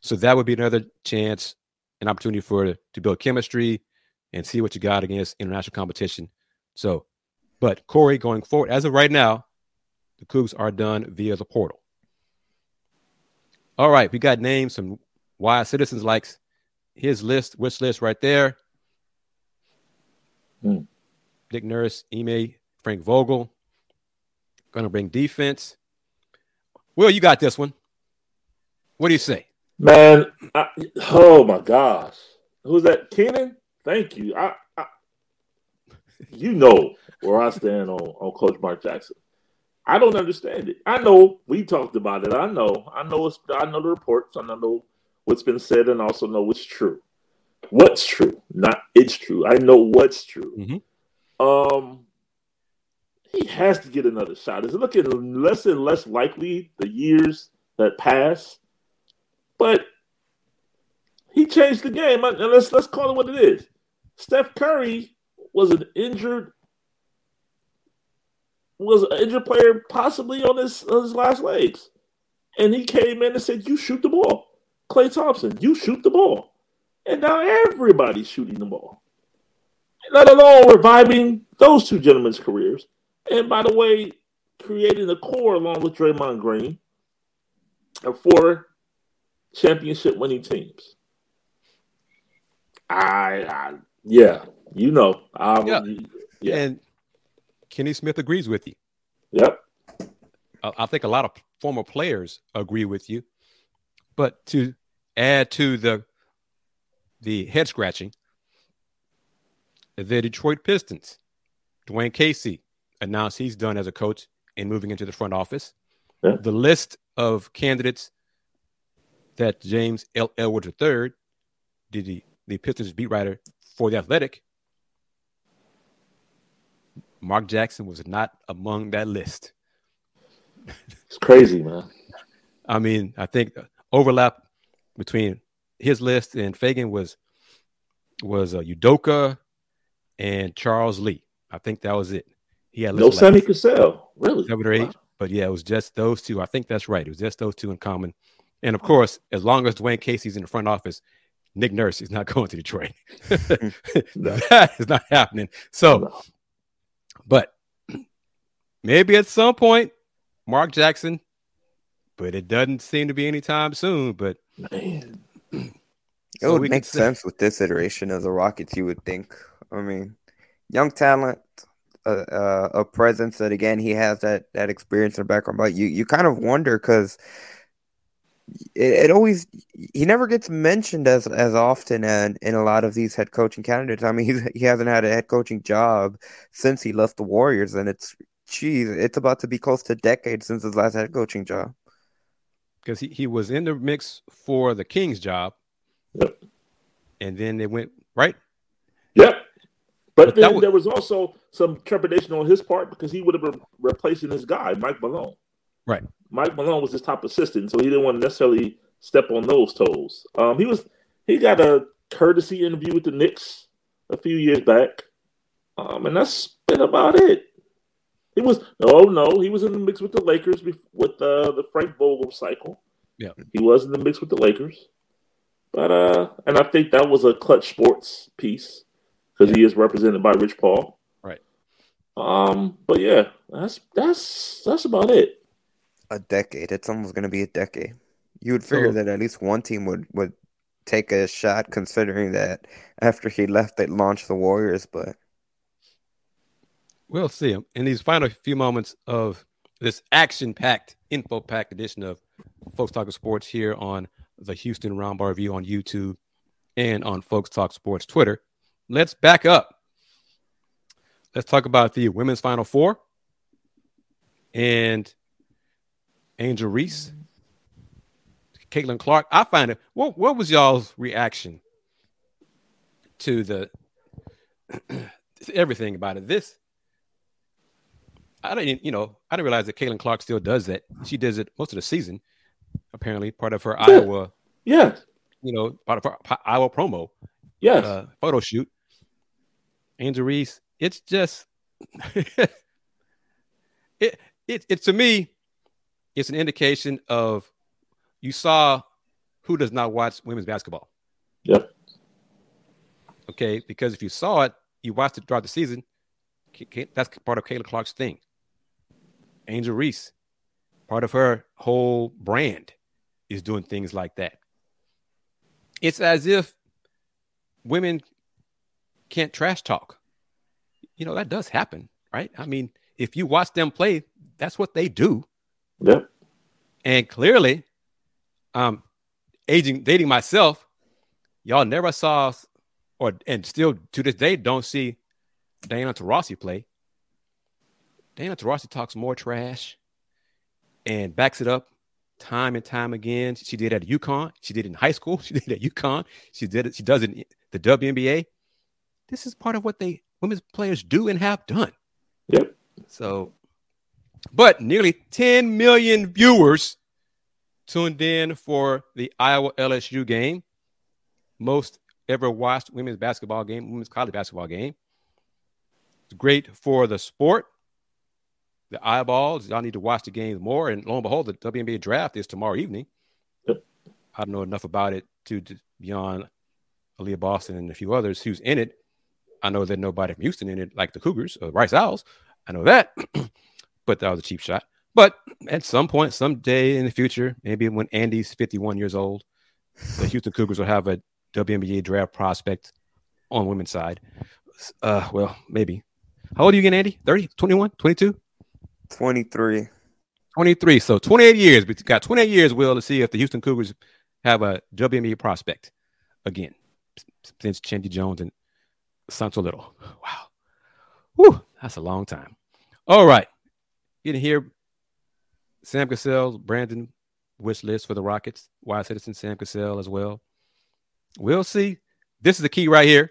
so that would be another chance, an opportunity for to build chemistry and see what you got against international competition. So, but Corey, going forward, as of right now, the Cougs are done via the portal. All right, we got names. Some wise citizens likes his list, wish list right there. Hmm. Dick Nurse, Ime, Frank Vogel. Gonna bring defense. Will, you got this one. What do you say? Man, I, oh my gosh, who's that? Keenan. Thank you. I, I, you know where I stand on on Coach Mark Jackson. I don't understand it. I know we talked about it. I know. I know. It's, I know the reports. I know what's been said, and also know what's true. What's true, not it's true. I know what's true. Mhm. Um, he has to get another shot. It's looking less and less likely the years that pass, but he changed the game. And let's let's call it what it is. Steph Curry was an injured was an injured player possibly on his on his last legs. And he came in and said, You shoot the ball. Klay Thompson, you shoot the ball. And now everybody's shooting the ball. Let alone reviving those two gentlemen's careers. And by the way, creating a core along with Draymond Green of four championship winning teams. I, I yeah, you know. I, Yeah. yeah. And Kenny Smith agrees with you. Yep. I, I think a lot of former players agree with you. But to add to the the head scratching, the Detroit Pistons, Dwane Casey announced he's done as a coach and moving into the front office. Yeah. The list of candidates that James L. Edwards III, did the, the Pistons beat writer for the Athletic, Mark Jackson was not among that list. It's crazy, man. I mean, I think the overlap between his list and Feigen was was uh, Udoka and Charles Lee. I think that was it. He had No listed Sammy like Cassell. Really? seven or eight, Wow. but yeah, it was just those two. I think that's right. It was just those two in common. And of course, as long as Dwane Casey's in the front office, Nick Nurse is not going to Detroit. No. that is not happening. So, No. but maybe at some point, Mark Jackson, but it doesn't seem to be anytime soon. But Man. It so would make sense with this iteration of the Rockets, you would think. I mean, young talent, uh, uh, a presence that again he has that that experience and background. But you you kind of wonder because it, it always he never gets mentioned as as often in, in a lot of these head coaching candidates. I mean, he's, he hasn't had a head coaching job since he left the Warriors, and it's geez, it's about to be close to a decade since his last head coaching job. because he, he was in the mix for the Kings job, Yep. and then they went right. Yep. But, But then wa- there was also some trepidation on his part because he would have been replacing his guy, Mike Malone. Right. Mike Malone was his top assistant, so he didn't want to necessarily step on those toes. Um, he was he got a courtesy interview with the Knicks a few years back, um, and that's been about it. He was oh no, he was in the mix with the Lakers with uh, the Frank Vogel cycle. Yeah. he was in the mix with the Lakers, but uh, and I think that was a Klutch Sports piece because he is represented by Rich Paul. Right. Um, but yeah, that's that's that's about it. A decade. It's almost going to be a decade. You would figure So- that at least one team would would take a shot, considering that after he left, they launched the Warriors. But We'll see him in these final few moments of this action-packed, info-packed edition of Folks Talking Sports here on the Houston Roundball Review on YouTube and on Folks Talk Sports Twitter. Let's back up. Let's talk about the women's Final Four and Angel Reese, Caitlin Clark. I find it. What what was y'all's reaction to the everything about it? This I didn't, you know, I didn't realize that Caitlin Clark still does that. She does it most of the season, apparently, part of her Yeah. Iowa Yeah. You know, part of our Iowa promo. Yes. Uh, photo shoot. Angel Reese. It's just it, it it to me, it's an indication of you saw who does not watch women's basketball. Yep. Okay, because if you saw it, you watched it throughout the season. That's part of Caitlin Clark's thing. Angel Reese, part of her whole brand is doing things like that. It's as if women can't trash talk. You know, that does happen, right? I mean, if you watch them play, that's what they do. Yep. And clearly, um, aging, dating myself, y'all never saw, or and still to this day don't see Diana Taurasi play. Diana Taurasi talks more trash and backs it up time and time again. She did at UConn. She did in high school. She did at UConn. She did it. She does it the WNBA. This is part of what they women's players do and have done. Yep. So, but nearly 10 million viewers tuned in for the Iowa LSU game. Most ever watched women's basketball game, women's college basketball game. It's great for the sport. The eyeballs, y'all need to watch the games more. And lo and behold, the WNBA draft is tomorrow evening. Yep. I don't know enough about it to, to beyond Aliyah Boston and a few others who's in it. I know that nobody from Houston in it, like the Cougars or Rice Owls. I know that, but that was a cheap shot. But at some point, someday in the future, maybe when Andy's 51 years old, the Houston Cougars will have a WNBA draft prospect on women's side. Uh, well, maybe. How old are you again, Andy? 30, 21, 22? 23. 23. So 28 years. We've got 28 years, Will, to see if the Houston Cougars have a WNBA prospect again since Chandi Jones and Sancho Lyttle. Wow. Whew, that's a long time. All right. Getting here, Sam Cassell, Brandon wish list for the Rockets. Wise citizen Sam Cassell as well. We'll see. This is the key right here.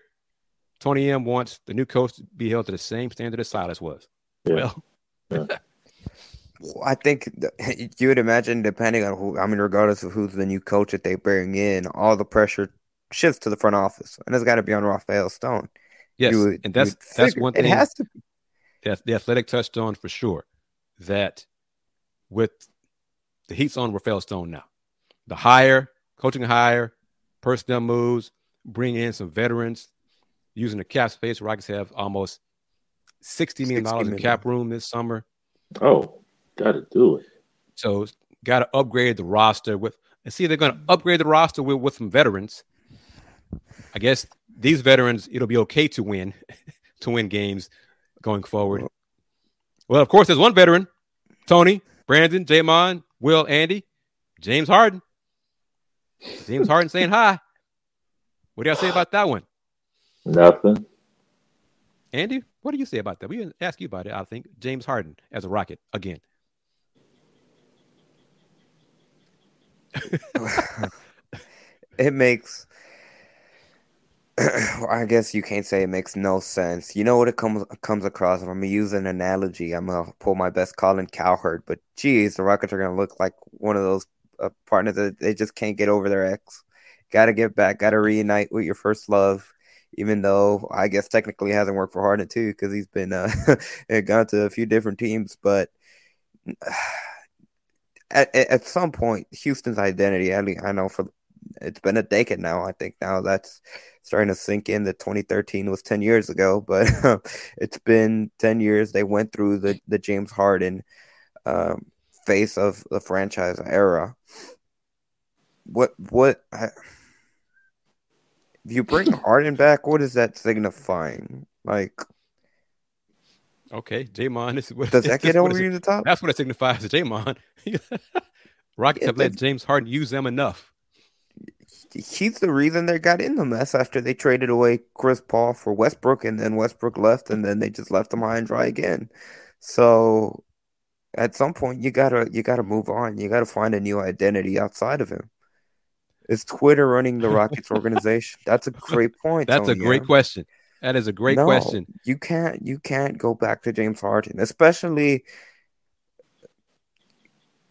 Tony M wants the new coach to be held to the same standard as Silas was. Yeah. Well, yeah. well, I think you would imagine, depending on who, I mean, regardless of who's the new coach that they bring in, all the pressure shifts to the front office, and it's got to be on Rafael Stone. Yes, would, and that's that's one thing. It has to. Be. The athletic touched on for sure that with the Heat's on Rafael Stone now, the hire, coaching hire, personnel moves, bring in some veterans, using the cap space. Rockets have almost sixty million dollars in cap room this summer. Oh, got to do it. So got to upgrade the roster with. And see, they're going to upgrade the roster with, with some veterans. I guess these veterans, it'll be okay to win, to win games going forward. Well, of course, there's one veteran, Tony, Brandon, Jamon, Will, Andy, James Harden. James Harden saying hi. What do y'all say about that one? Nothing. Andy, what do you say about that? We didn't ask you about it, I think. James Harden as a Rocket again. it makes I guess you can't say it makes no sense. You know what it comes comes across. If I'm gonna use an analogy, I'm gonna pull my best Colin Cowherd. But geez, the Rockets are gonna look like one of those uh, partners that they just can't get over their ex. Got to get back. Got to reunite with your first love. Even though I guess technically hasn't worked for Harden too, because he's been uh, gone to a few different teams. But at, at some point, Houston's identity. I I know for it's been a decade now. I think now that's starting to sink in that 2013 was 10 years ago, but it's been 10 years. They went through the, the James Harden um, face of the franchise era. What, what, I, if you bring Harden back, what is that signifying? Like, okay, Jamon, is what does that get over you the top? That's what it signifies to Jamon. Rockets have let James Harden use them enough he's the reason they got in the mess after they traded away Chris Paul for Westbrook, and then Westbrook left, and then they just left him high and dry again. So at some point, you gotta you gotta move on. You gotta find a new identity outside of him. Is Twitter running the Rockets organization? That's a great point. That's Tony, a great question. That is a great no, question. You can't you can't go back to James Harden, especially.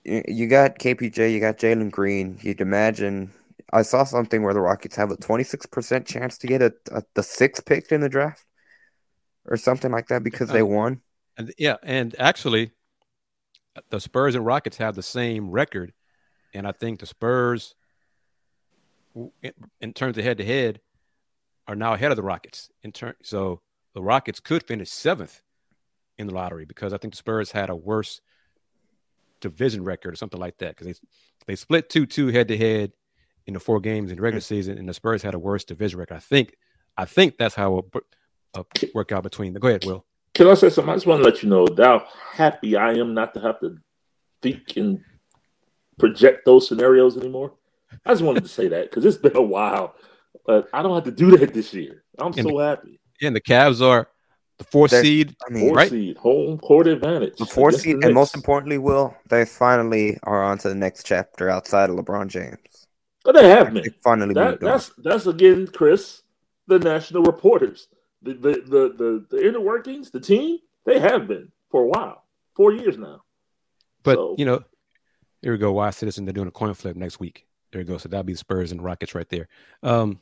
You got KPJ, you got Jalen Green. You'd imagine I saw something where the Rockets have a 26% chance to get a, a the sixth pick in the draft or something like that because they won. And yeah, and actually, the Spurs and Rockets have the same record, and I think the Spurs, in, in terms of head to head, are now ahead of the Rockets. In turn, so the Rockets could finish seventh in the lottery because I think the Spurs had a worse division record or something like that because they they split two two head to head in the four games in the regular season, and the Spurs had a worse division record. I think I think that's how it will uh, work out between. The, go ahead, Will. Can I say something? I just want to let you know how happy I am not to have to think and project those scenarios anymore. I just wanted to say that because it's been a while, but I don't have to do that this year. I'm and so the, happy. And the Cavs are the fourth They're, seed. I mean, fourth right? seed, home court advantage. The fourth seed, the and most importantly, Will they finally are on to the next chapter outside of LeBron James. But they have been. They finally that, that's on. that's again, Chris, the national reporters the the the the, the inner workings, the team, they have been for a while, four years now. But so, you know, here we go. Why citizen? They're doing a coin flip next week. There we go. So that'll be the Spurs and Rockets right there. Um,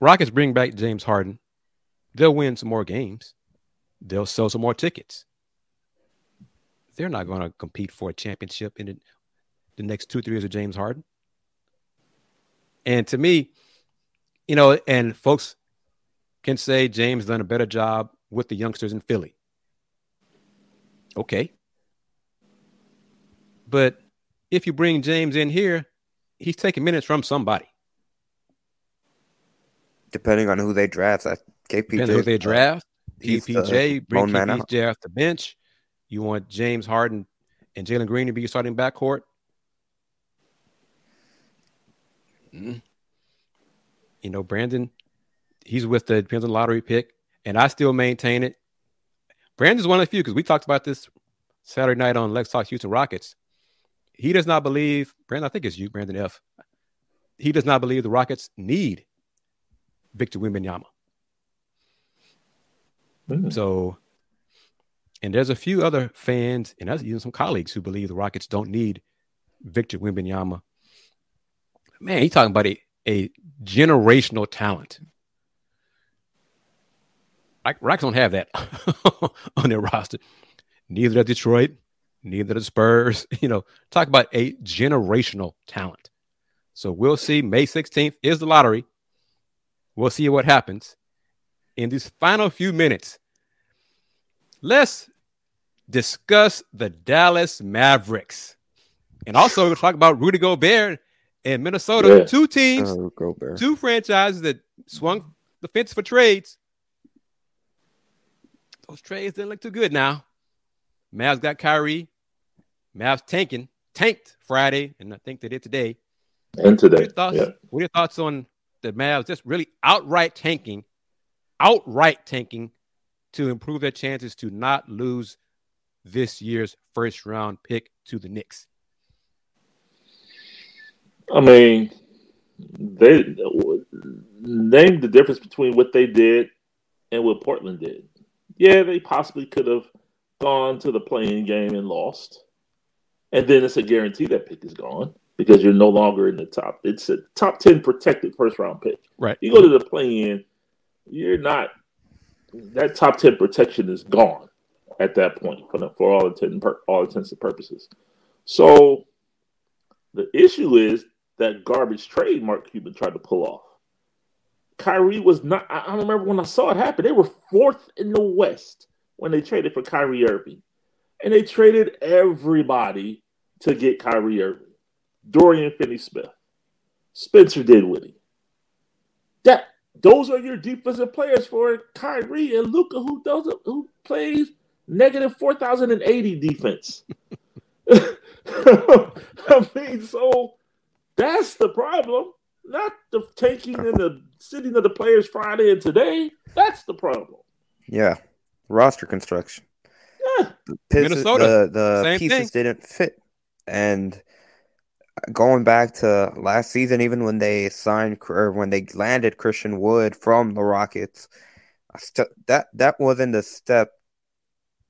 Rockets bring back James Harden. They'll win some more games. They'll sell some more tickets. They're not going to compete for a championship in the, the next two, three years of James Harden. And to me, you know, and folks can say James done a better job with the youngsters in Philly. Okay. But if you bring James in here, he's taking minutes from somebody. Depending on who they draft, uh, that KPJ. Depending on who they draft, KPJ, bring KPJ off the bench. You want James Harden and Jalen Green to be your starting backcourt. Mm-hmm. You know, Brandon he's with the depends on the lottery pick, and I still maintain it. Brandon's one of the few because we talked about this Saturday night on Let's Talk Houston Rockets. He does not believe Brandon. I think it's you, Brandon F. He does not believe the Rockets need Victor Wembanyama. Mm-hmm. So, and there's a few other fans and even some colleagues who believe the Rockets don't need Victor Wembanyama. Man, he's talking about a, a generational talent. Rocks don't have that on their roster. Neither does Detroit, neither does Spurs. You know, talk about a generational talent. So we'll see. May 16th is the lottery. We'll see what happens. In these final few minutes, let's discuss the Dallas Mavericks. And also we'll talk about Rudy Gobert and Minnesota. Yeah. Two teams, oh, two franchises that swung the fence for trades those trades didn't look too good now. Mavs got Kyrie. Mavs tanking, tanked Friday, and I think they did today. And today. What are your thoughts, yeah. what are your thoughts on the Mavs just really outright tanking, outright tanking to improve their chances to not lose this year's first round pick to the Knicks? I mean, they name the difference between what they did and what Portland did yeah, they possibly could have gone to the playing game and lost. And then it's a guarantee that pick is gone because you're no longer in the top. It's a top 10 protected first round pick. Right. You go to the playing, you're not, that top 10 protection is gone at that point for, the, for all, intent, all intents and purposes. So the issue is that garbage trade Mark Cuban tried to pull off. Kyrie was not. I don't remember when I saw it happen. They were fourth in the West when they traded for Kyrie Irving, and they traded everybody to get Kyrie Irving. Dorian Finney-Smith, Spencer did Dinwiddie. That those are your defensive players for Kyrie and Luka, who doesn't who plays negative four thousand and eighty defense. I mean, so that's the problem. Not the taking and the sitting of the players Friday and today. That's the problem. Yeah. Roster construction. Yeah. The, Minnesota. the, the pieces thing. didn't fit. And going back to last season, even when they signed or when they landed Christian Wood from the Rockets, that that wasn't the step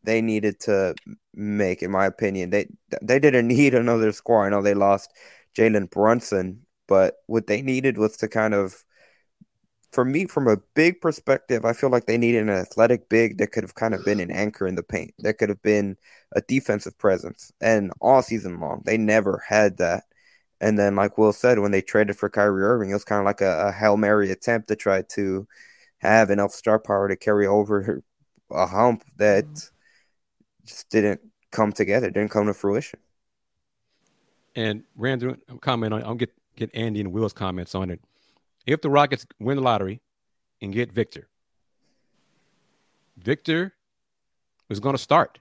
they needed to make, in my opinion. They they didn't need another score. I know they lost Jalen Brunson. But what they needed was to kind of, for me, from a big perspective, I feel like they needed an athletic big that could have kind of been an anchor in the paint, that could have been a defensive presence. And all season long, they never had that. And then, like Will said, when they traded for Kyrie Irving, it was kind of like a, a Hail Mary attempt to try to have enough star power to carry over a hump that mm-hmm. just didn't come together, didn't come to fruition. And ran through comment on I'll get get Andy and Will's comments on it. If the Rockets win the lottery and get Victor, Victor is going to start.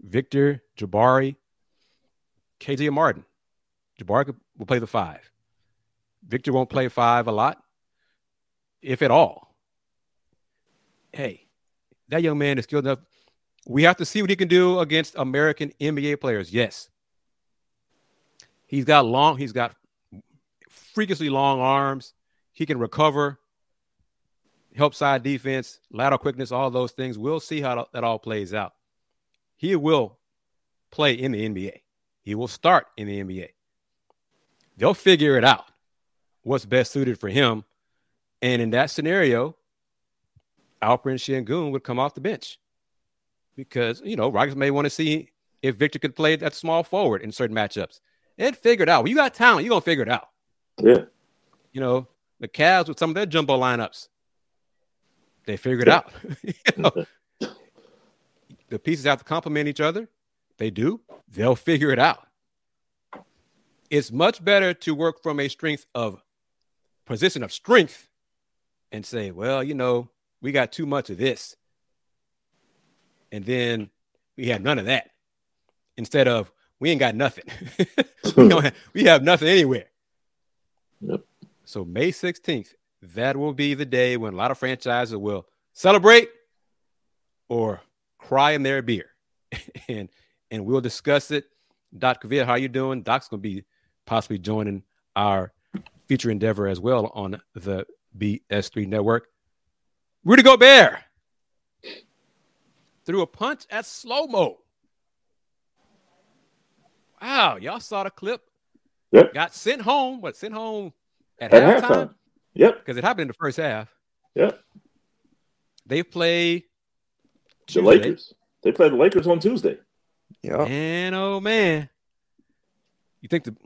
Victor, Jabari, KJ Martin. Jabari will play the five. Victor won't play five a lot, if at all. Hey, that young man is skilled enough. We have to see what he can do against American NBA players. Yes. He's got long, he's got freakishly long arms. He can recover, help side defense, lateral quickness, all those things. We'll see how that all plays out. He will play in the NBA. He will start in the NBA. They'll figure it out what's best suited for him. And in that scenario, Alperen Sengun would come off the bench because, you know, Rockets may want to see if Victor could play that small forward in certain matchups. And figured out. When you got talent, you're going to figure it out. Yeah. You know, the Cavs with some of their jumbo lineups, they figured yeah. out. you know, the pieces have to complement each other. They do. They'll figure it out. It's much better to work from a strength of position of strength and say, well, you know, we got too much of this. And then we have none of that. Instead of we ain't got nothing. we, have, we have nothing anywhere. Yep. So May 16th, that will be the day when a lot of franchises will celebrate or cry in their beer. and and we'll discuss it. Doc Kavir, how you doing? Doc's gonna be possibly joining our future endeavor as well on the BS3 network. Rudy Gobert threw a punch at slow mo. Wow, y'all saw the clip. Yep. Got sent home, but sent home at, at halftime. halftime. Yep. Because it happened in the first half. Yep. They play the Lakers. They play the Lakers on Tuesday. Yeah. And oh man. You think the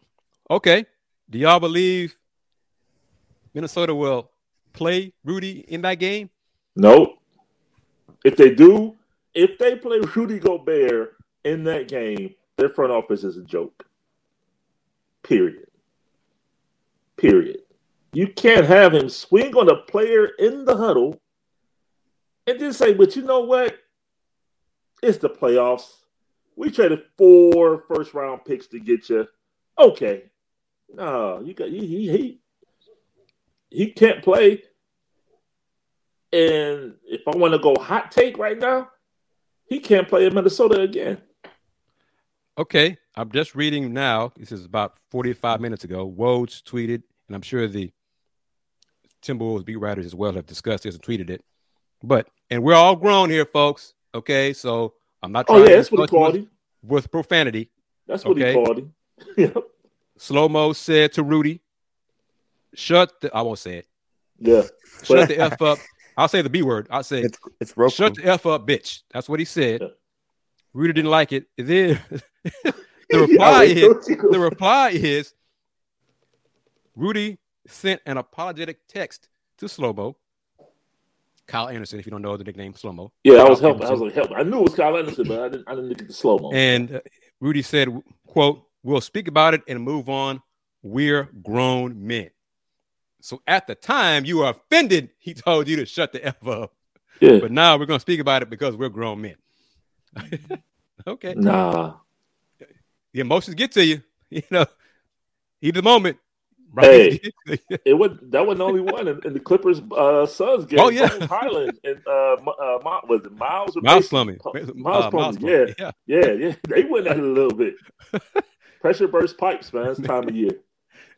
okay. Do y'all believe Minnesota will play Rudy in that game? No. If they do, if they play Rudy Gobert in that game, their front office is a joke. Period. Period. You can't have him swing on a player in the huddle and then say, but you know what? It's the playoffs. We traded four first round picks to get you. Okay. No, you got he he he, can't play. And if I want to go hot take right now, he can't play in Minnesota again. Okay, I'm just reading now. This is about 45 minutes ago. Woj tweeted, and I'm sure the Timberwolves beat writers as well have discussed this and tweeted it. But and we're all grown here, folks. Okay, so I'm not oh, trying oh, yeah, to that's what he called him. with profanity. That's what okay? he called him. yep. Slow mo said to Rudy, "Shut the." I won't say it. Yeah. Shut the f up. I'll say the b word. I'll say it's, it's Roku. shut the f up, bitch. That's what he said. Yeah. Rudy didn't like it. And then the reply is the reply is Rudy sent an apologetic text to Slomo. Kyle Anderson, if you don't know the nickname Slomo. Yeah, I was helping. Anderson. I was like, help. I knew it was Kyle Anderson, but I didn't. I didn't look at the Slomo. And uh, Rudy said, "quote We'll speak about it and move on. We're grown men." So at the time, you were offended. He told you to shut the f up. Yeah. But now we're gonna speak about it because we're grown men. okay. Nah. The emotions get to you. You know, heat the moment. Right? Hey, it was that was the only one in, in the Clippers uh Suns game. Oh yeah, Hyland and uh, uh was it Miles? Miles Plumbing. Miles, uh. Yeah. yeah, yeah, yeah. They went at it a little bit. Pressure burst pipes, man. It's time of year.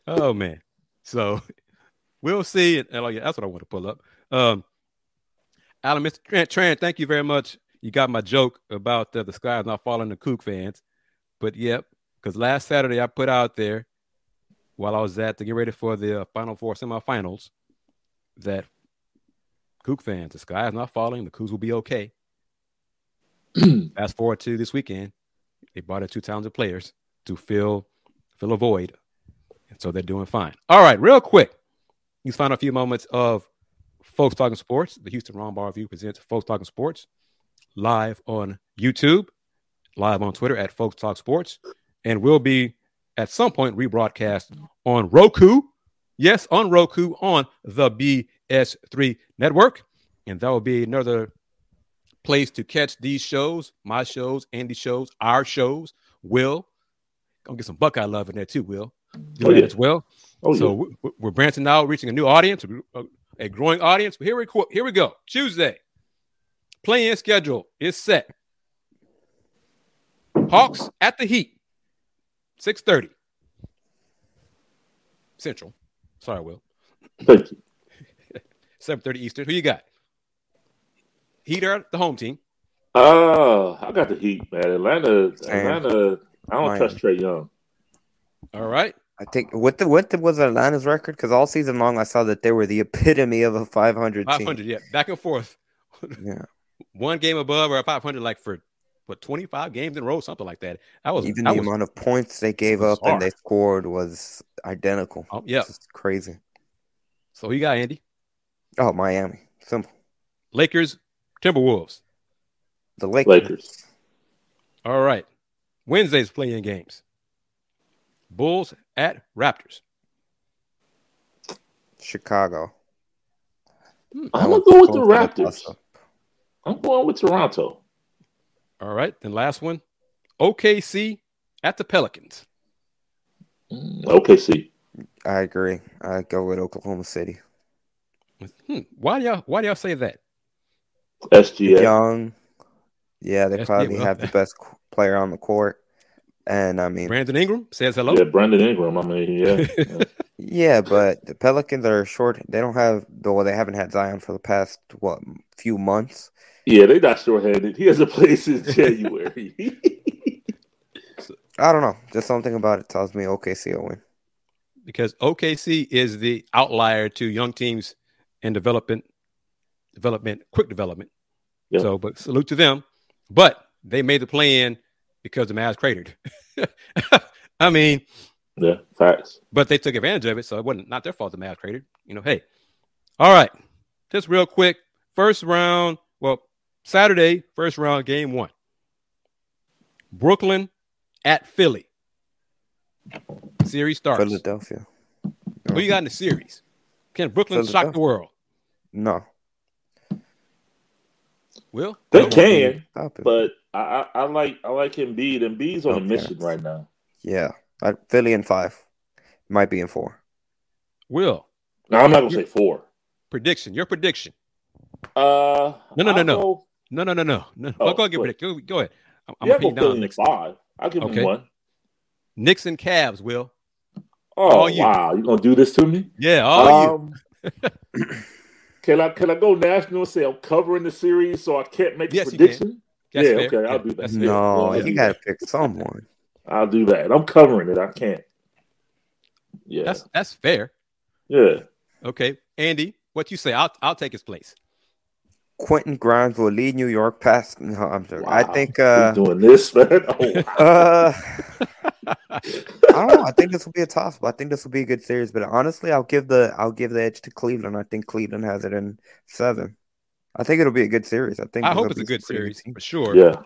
Oh man. So we'll see. And oh, yeah, that's what I want to pull up. Um, Alan, Mr. Tran, Trent, thank you very much. You got my joke about uh, the sky is not falling to Coug fans, but yep, because last Saturday I put out there while I was at to get ready for the uh, Final Four semifinals that Coug fans, the sky is not falling. The Cougs will be okay. Fast forward to this weekend, they brought in two talented players to fill fill a void, and so they're doing fine. All right, real quick, find a few moments of folks talking sports. The Houston Roundball Review presents folks talking sports live on YouTube, live on Twitter at folks talk sports, and will be at some point rebroadcast on Roku. Yes, on Roku on the BS3 network, and that will be another place to catch these shows, my shows, Andy shows, our shows. Will gonna get some Buckeye love in there too. Will do Oh, that yeah. as well. Oh, so yeah. we- we're branching out, reaching a new audience, a- growing audience. But here we go. Here we go. Tuesday, Play-In schedule is set. Hawks at the Heat, six thirty Central. Sorry, Will. Thank you. Seven thirty Eastern. Who you got? Heat are the home team. Uh, I got the Heat, man. Atlanta, Same. Atlanta. I don't Miami. trust Trae Young. All right. I think what the what the, was Atlanta's record? Because all season long I saw that they were the epitome of a 500 Five team. hundred. Yeah, back and forth. Yeah, One game above or five hundred, like for what twenty five games in a row, something like that. That was even that the was, amount of points they gave was up and they scored was identical. oh, yeah. Just crazy. So who you got Andy. Oh, Miami, simple. Lakers, Timberwolves. The Lakers. Lakers. All right. Wednesday's Play-In games. Bulls at Raptors. Chicago. I'm That gonna go with the close to Raptors. Toss-up. I'm going with Toronto. All right. Then last one. OKC at the Pelicans. Mm, OKC. I agree. I go with Oklahoma City. Hmm. Why do y'all why do y'all say that? SGA. Young. Yeah, they That's probably it, have the best player on the court. And I mean, Brandon Ingram says hello. Yeah, Brandon Ingram. I mean, yeah. yeah. yeah, but the Pelicans are short. They don't have, though they haven't had Zion for the past, what, few months. Yeah, they not short-handed. He hasn't played since January. I don't know. Just something about it tells me OKC will win. because OKC is the outlier to young teams in development, development, quick development. Yeah. So, but salute to them. But they made the plan because the Mavs cratered. I mean, yeah, facts. but they took advantage of it, so it wasn't not their fault the Mavs cratered. You know, hey, all right, just real quick, first round. Well, Saturday, first round, game one. Brooklyn at Philly. Series starts. Philadelphia. Who you got in the series? Can Brooklyn shock the world? No. Will? They That can, be- stop it. but I, I, I like I like Embiid. Embiid's on a Okay. mission right now. Yeah. I, Philly in five. Might be in four. Will? No, I'm not gonna say four. Prediction. Your prediction. Uh, No, no, no, I'll no. Go, No, no, no, no. no. Oh, I'll go get what? prediction. Go, go ahead. I'm, I'm gonna go pin down Philly in five. I'll give Okay. him one. Knicks and Cavs. Will? Oh All you. wow, you gonna do this to me? Yeah. All you. um, can I can I go national and say I'm covering the series so I can't make a Yes, you can. prediction? Yeah, fair. okay, I'll do that. that's Yeah, fair. No, yeah, you got to pick someone. I'll do that. I'm covering it. I can't. Yeah, That's that's fair. yeah. Okay, Andy, what you say? I'll I'll take his place. Quentin Grimes will lead New York past. No, I'm joking. I Wow. think. We uh doing this, man. Oh, wow. Uh, I don't know. I think this will be a toss. But I think this will be a good series. But honestly, I'll give the I'll give the edge to Cleveland. I think Cleveland has it in seven. I think it'll be a good series. I think I hope it's a good series teams. for sure. yeah,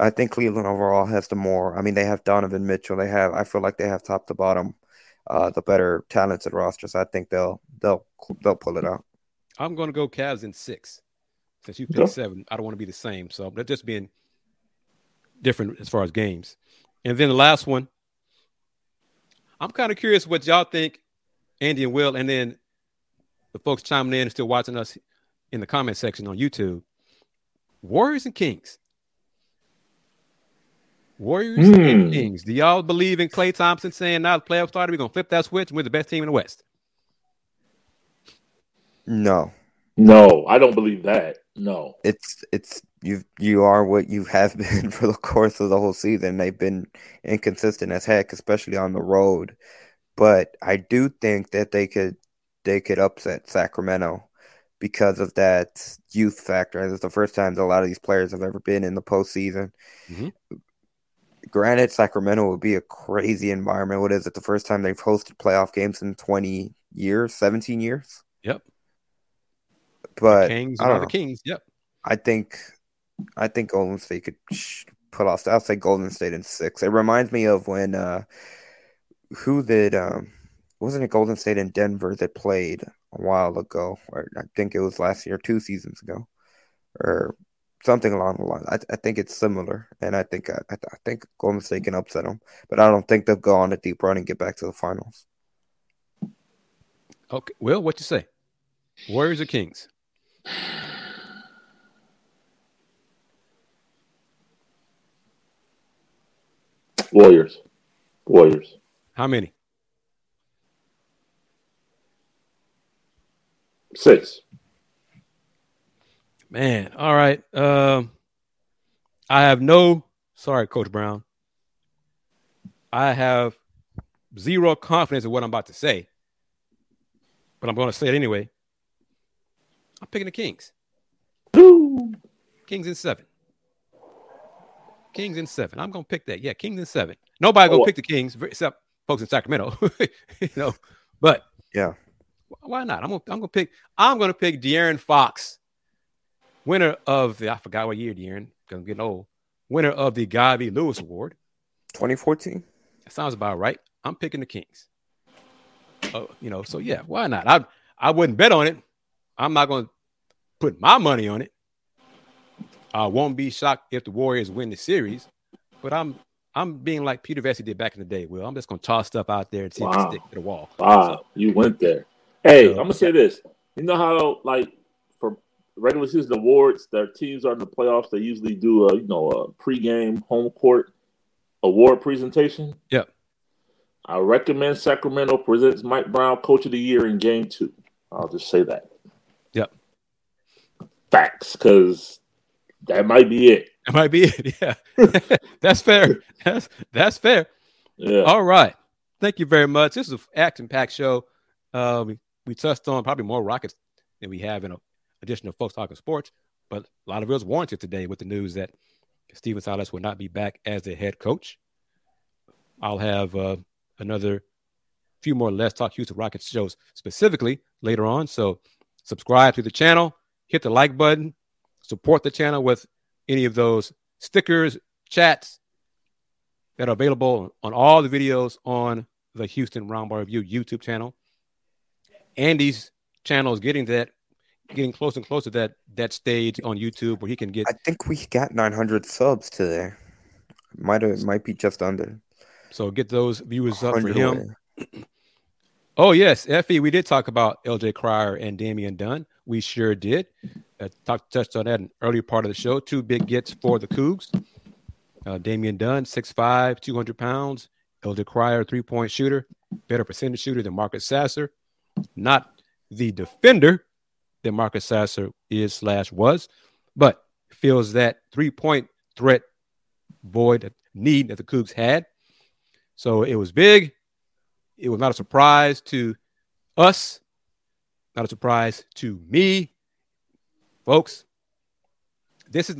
I think Cleveland overall has the more. I mean, they have Donovan Mitchell. They have. I feel like they have top to bottom, uh, the better talented rosters. I think they'll they'll they'll pull it out. I'm going to go Cavs in six. Since you picked Okay. seven, I don't want to be the same. So they're just being different as far as games. And then the last one, I'm kind of curious what y'all think, Andy and Will, and then the folks chiming in and still watching us in the comment section on YouTube. Warriors and Kings. Warriors and Hmm. Kings. Do y'all believe in Klay Thompson saying now the playoffs started? We're gonna flip that switch and we're the best team in the West. No, no, I don't believe that. No, it's it's you you are what you have been for the course of the whole season. They've been inconsistent as heck, especially on the road. but I do think that they could they could upset Sacramento because of that youth factor. It's the first time that a lot of these players have ever been in the postseason. Mm-hmm. Granted, Sacramento would be a crazy environment. What is it? The first time they've hosted playoff games in 20 years, 17 years? Yep. But the Kings are the Kings. Yep. I think I think Golden State could put off. I'll say Golden State in six. It reminds me of when uh, who did um, wasn't it Golden State and Denver that played a while ago, or I think it was last year, two seasons ago, or something along the line. I, I think it's similar, and I think I, I think Golden State can upset them, but I don't think they'll go on a deep run and get back to the finals. Okay, well, what you say? Warriors or Kings? Warriors. Warriors. How many? Six. Man, all right. Um, I have no. Sorry, Coach Brown. I have zero confidence in what I'm about to say, but I'm going to say it anyway. I'm picking the Kings. Boom. Kings in seven. Kings in seven. I'm gonna pick that. Yeah, Kings in seven. Nobody gonna oh, pick the Kings except folks in Sacramento. you know, but yeah, why not? I'm gonna I'm gonna pick. I'm gonna pick De'Aaron Fox, winner of the I forgot what year De'Aaron. Cause I'm getting old. Winner of the V. Lewis Award, 2014. That sounds about right. I'm picking the Kings. Oh, you know, so yeah, why not? I I wouldn't bet on it. I'm not gonna put my money on it. I won't be shocked if the Warriors win the series, but I'm I'm being like Peter Vecsey did back in the day. Well, I'm just gonna toss stuff out there and see wow. if it stick to the wall. Wow, so, you went there. Hey, so, I'm gonna say this. You know how like for regular season awards, their teams are in the playoffs. They usually do a you know a pregame home court award presentation. Yeah. I recommend Sacramento presents Mike Brown Coach of the Year in Game Two. I'll just say that. Facts, because that might be it. That might be it. Yeah, that's fair. That's that's fair. Yeah. All right. Thank you very much. This is an action packed show. Uh, we, we touched on probably more Rockets than we have in a, additional folks talking sports, but a lot of it was warranted today with the news that Stephen Silas will not be back as the head coach. I'll have uh, another few more Let's Talk Houston Rockets shows specifically later on. So subscribe to the channel, hit the like button, support the channel with any of those stickers, chats that are available on all the videos on the Houston Roundball Review YouTube channel. Andy's channel is getting that, getting closer and closer to that that stage on YouTube where he can get. I think we got 900 subs today. Might have, might be just under. So get those viewers up for him. Oh yes, Effie, we did talk about LJ Cryer and Damian Dunn. We sure did. Uh, touched on that in earlier part of the show. Two big gets for the Cougs. Uh, Damian Dunn, 6'5", 200 pounds. LJ Cryer, three point shooter, better percentage shooter than Marcus Sasser. Not the defender that Marcus Sasser is slash was, but feels that three point threat void need that the Cougs had. So it was big. It was not a surprise to us, not a surprise to me. Folks, this is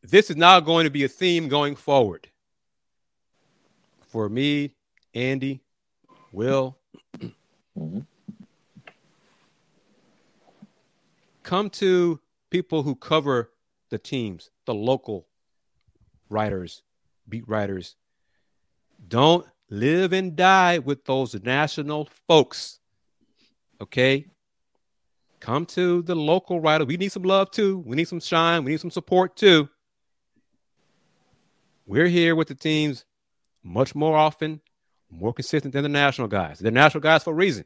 this is now going to be a theme going forward. For me, Andy, Will, come to people who cover the teams, the local writers, beat writers. Don't live and die with those national folks. Okay. Come to the local writer. We need some love too. We need some shine. We need some support too. We're here with the teams much more often, more consistent than the national guys. They're national guys for a reason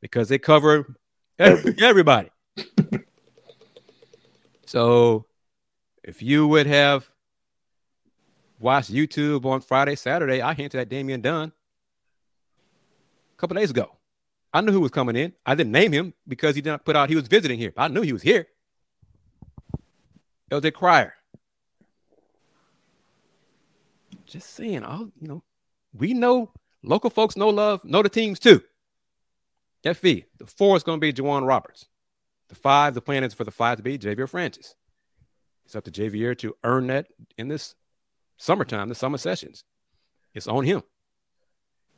because they cover everybody. so if you would have watched YouTube on Friday, Saturday, I hinted at Damian Dunn a couple days ago. I knew who was coming in. I didn't name him because he didn't put out he was visiting here. I knew he was here. LJ Cryer. Just saying, all you know, we know local folks know love, know the teams too. FV, the four is going to be J'Wan Roberts. The five, the plan is for the five to be Ja'Vier Francis. It's up to Ja'Vier to earn that in this summertime, the summer sessions. It's on him.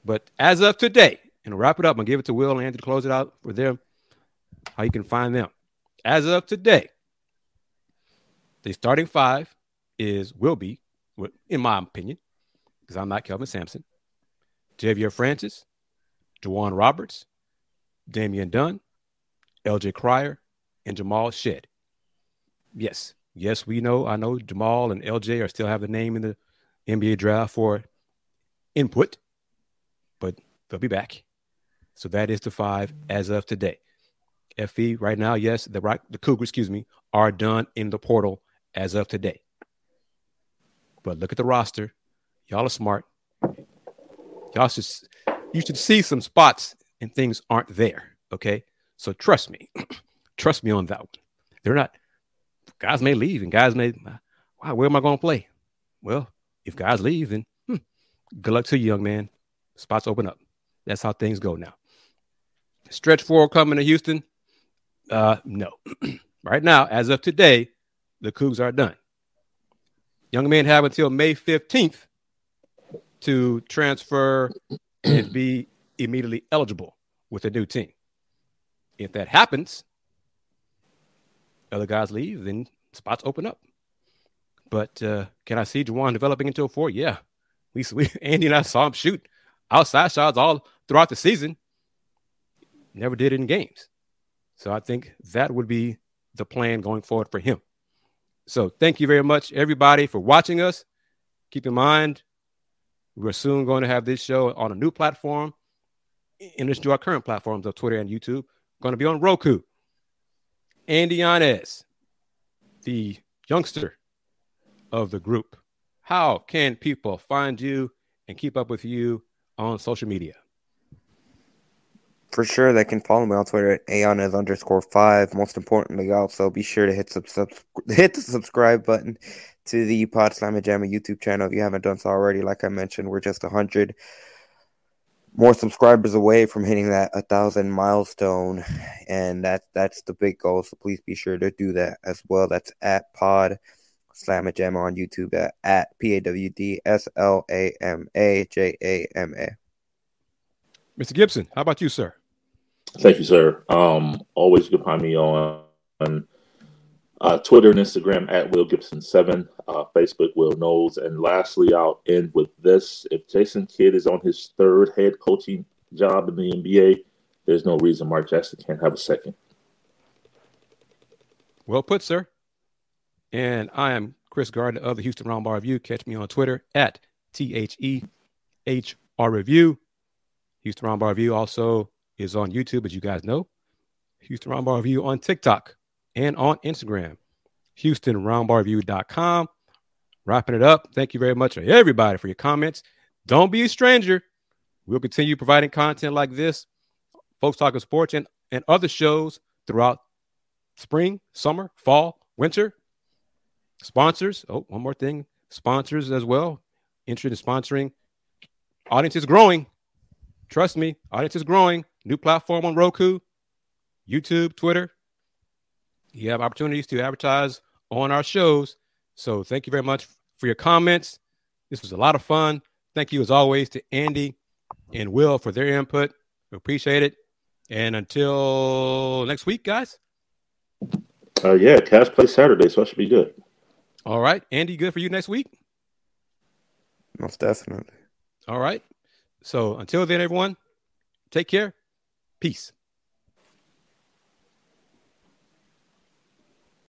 But as of today, and wrap it up, I'm give it to Will and Andy to close it out for them, how you can find them. As of today, the starting five is will be, in my opinion, because I'm not Kelvin Sampson, Ja'Vier Francis, J'Wan Roberts, Damian Dunn, LJ Cryer, and Jamal Shead. Yes, yes, we know. I know Jamal and LJ are still have the name in the NBA draft for input, but they'll be back. So that is the five as of today. FE right now, yes, the right the Cougars, excuse me, are done in the portal as of today. But look at the roster. Y'all are smart. Y'all should you should see some spots and things aren't there. Okay. So trust me. trust me on that one. They're not guys may leave and guys may wow, where am I going to play? Well, if guys leave, then hmm, good luck to you, young man. Spots open up. That's how things go now. Stretch four coming to Houston. Uh, no. right now, as of today, the Cougs are done. Young men have until May 15th to transfer and be immediately eligible with a new team. If that happens, other guys leave, then spots open up. But uh, can I see J'Wan developing into a four? Yeah. We, we Andy and I saw him shoot outside shots all throughout the season. Never did it in games. So I think that would be the plan going forward for him. So thank you very much, everybody, for watching us. Keep in mind, we're soon going to have this show on a new platform in addition to our current platforms of Twitter and YouTube. Going to be on Roku. Andy Yanez, the youngster of the group. How can people find you and keep up with you on social media? For sure, they can follow me on Twitter at aonas underscore five. Most importantly, also be sure to hit sub, sub hit the subscribe button to the Pod Slam Jammer YouTube channel if you haven't done so already. Like I mentioned, we're just hundred more subscribers away from hitting that a thousand milestone, and that's that's the big goal. So please be sure to do that as well. That's at Pod Slam Jammer on YouTube at, at P A W D S L A M A J A M A. Mr. Gibson, how about you, sir? Thank you, sir. Um, always you can find me on, uh, Twitter and Instagram at Will Gibson seven, uh, Facebook Will Knowles, and lastly, I'll end with this: If Jason Kidd is on his third head coaching job in the NBA, there's no reason Mark Jackson can't have a second. Well put, sir. And I am Kris Gardner of the Houston Roundball Review. Catch me on Twitter at T H E H R Review. Houston Roundball Review also is on YouTube, as you guys know. Houston Roundball Review on TikTok and on Instagram. HoustonRoundballReview.com. Wrapping it up. Thank you very much everybody for your comments. Don't be a stranger. We'll continue providing content like this, folks talking sports and, and other shows throughout spring, summer, fall, winter. Sponsors. Oh, one more thing. Sponsors as well. Interested in sponsoring. Audience is growing. Trust me, audience is growing. New platform on Roku, YouTube, Twitter. You have opportunities to advertise on our shows. So thank you very much for your comments. This was a lot of fun. Thank you, as always, to Andy and Will for their input. We appreciate it. And until next week, guys. Uh, yeah, Cavs play Saturday, so I should be good. All right. Andy, good for you next week? Most definitely. All right. So until then, everyone, take care. Peace.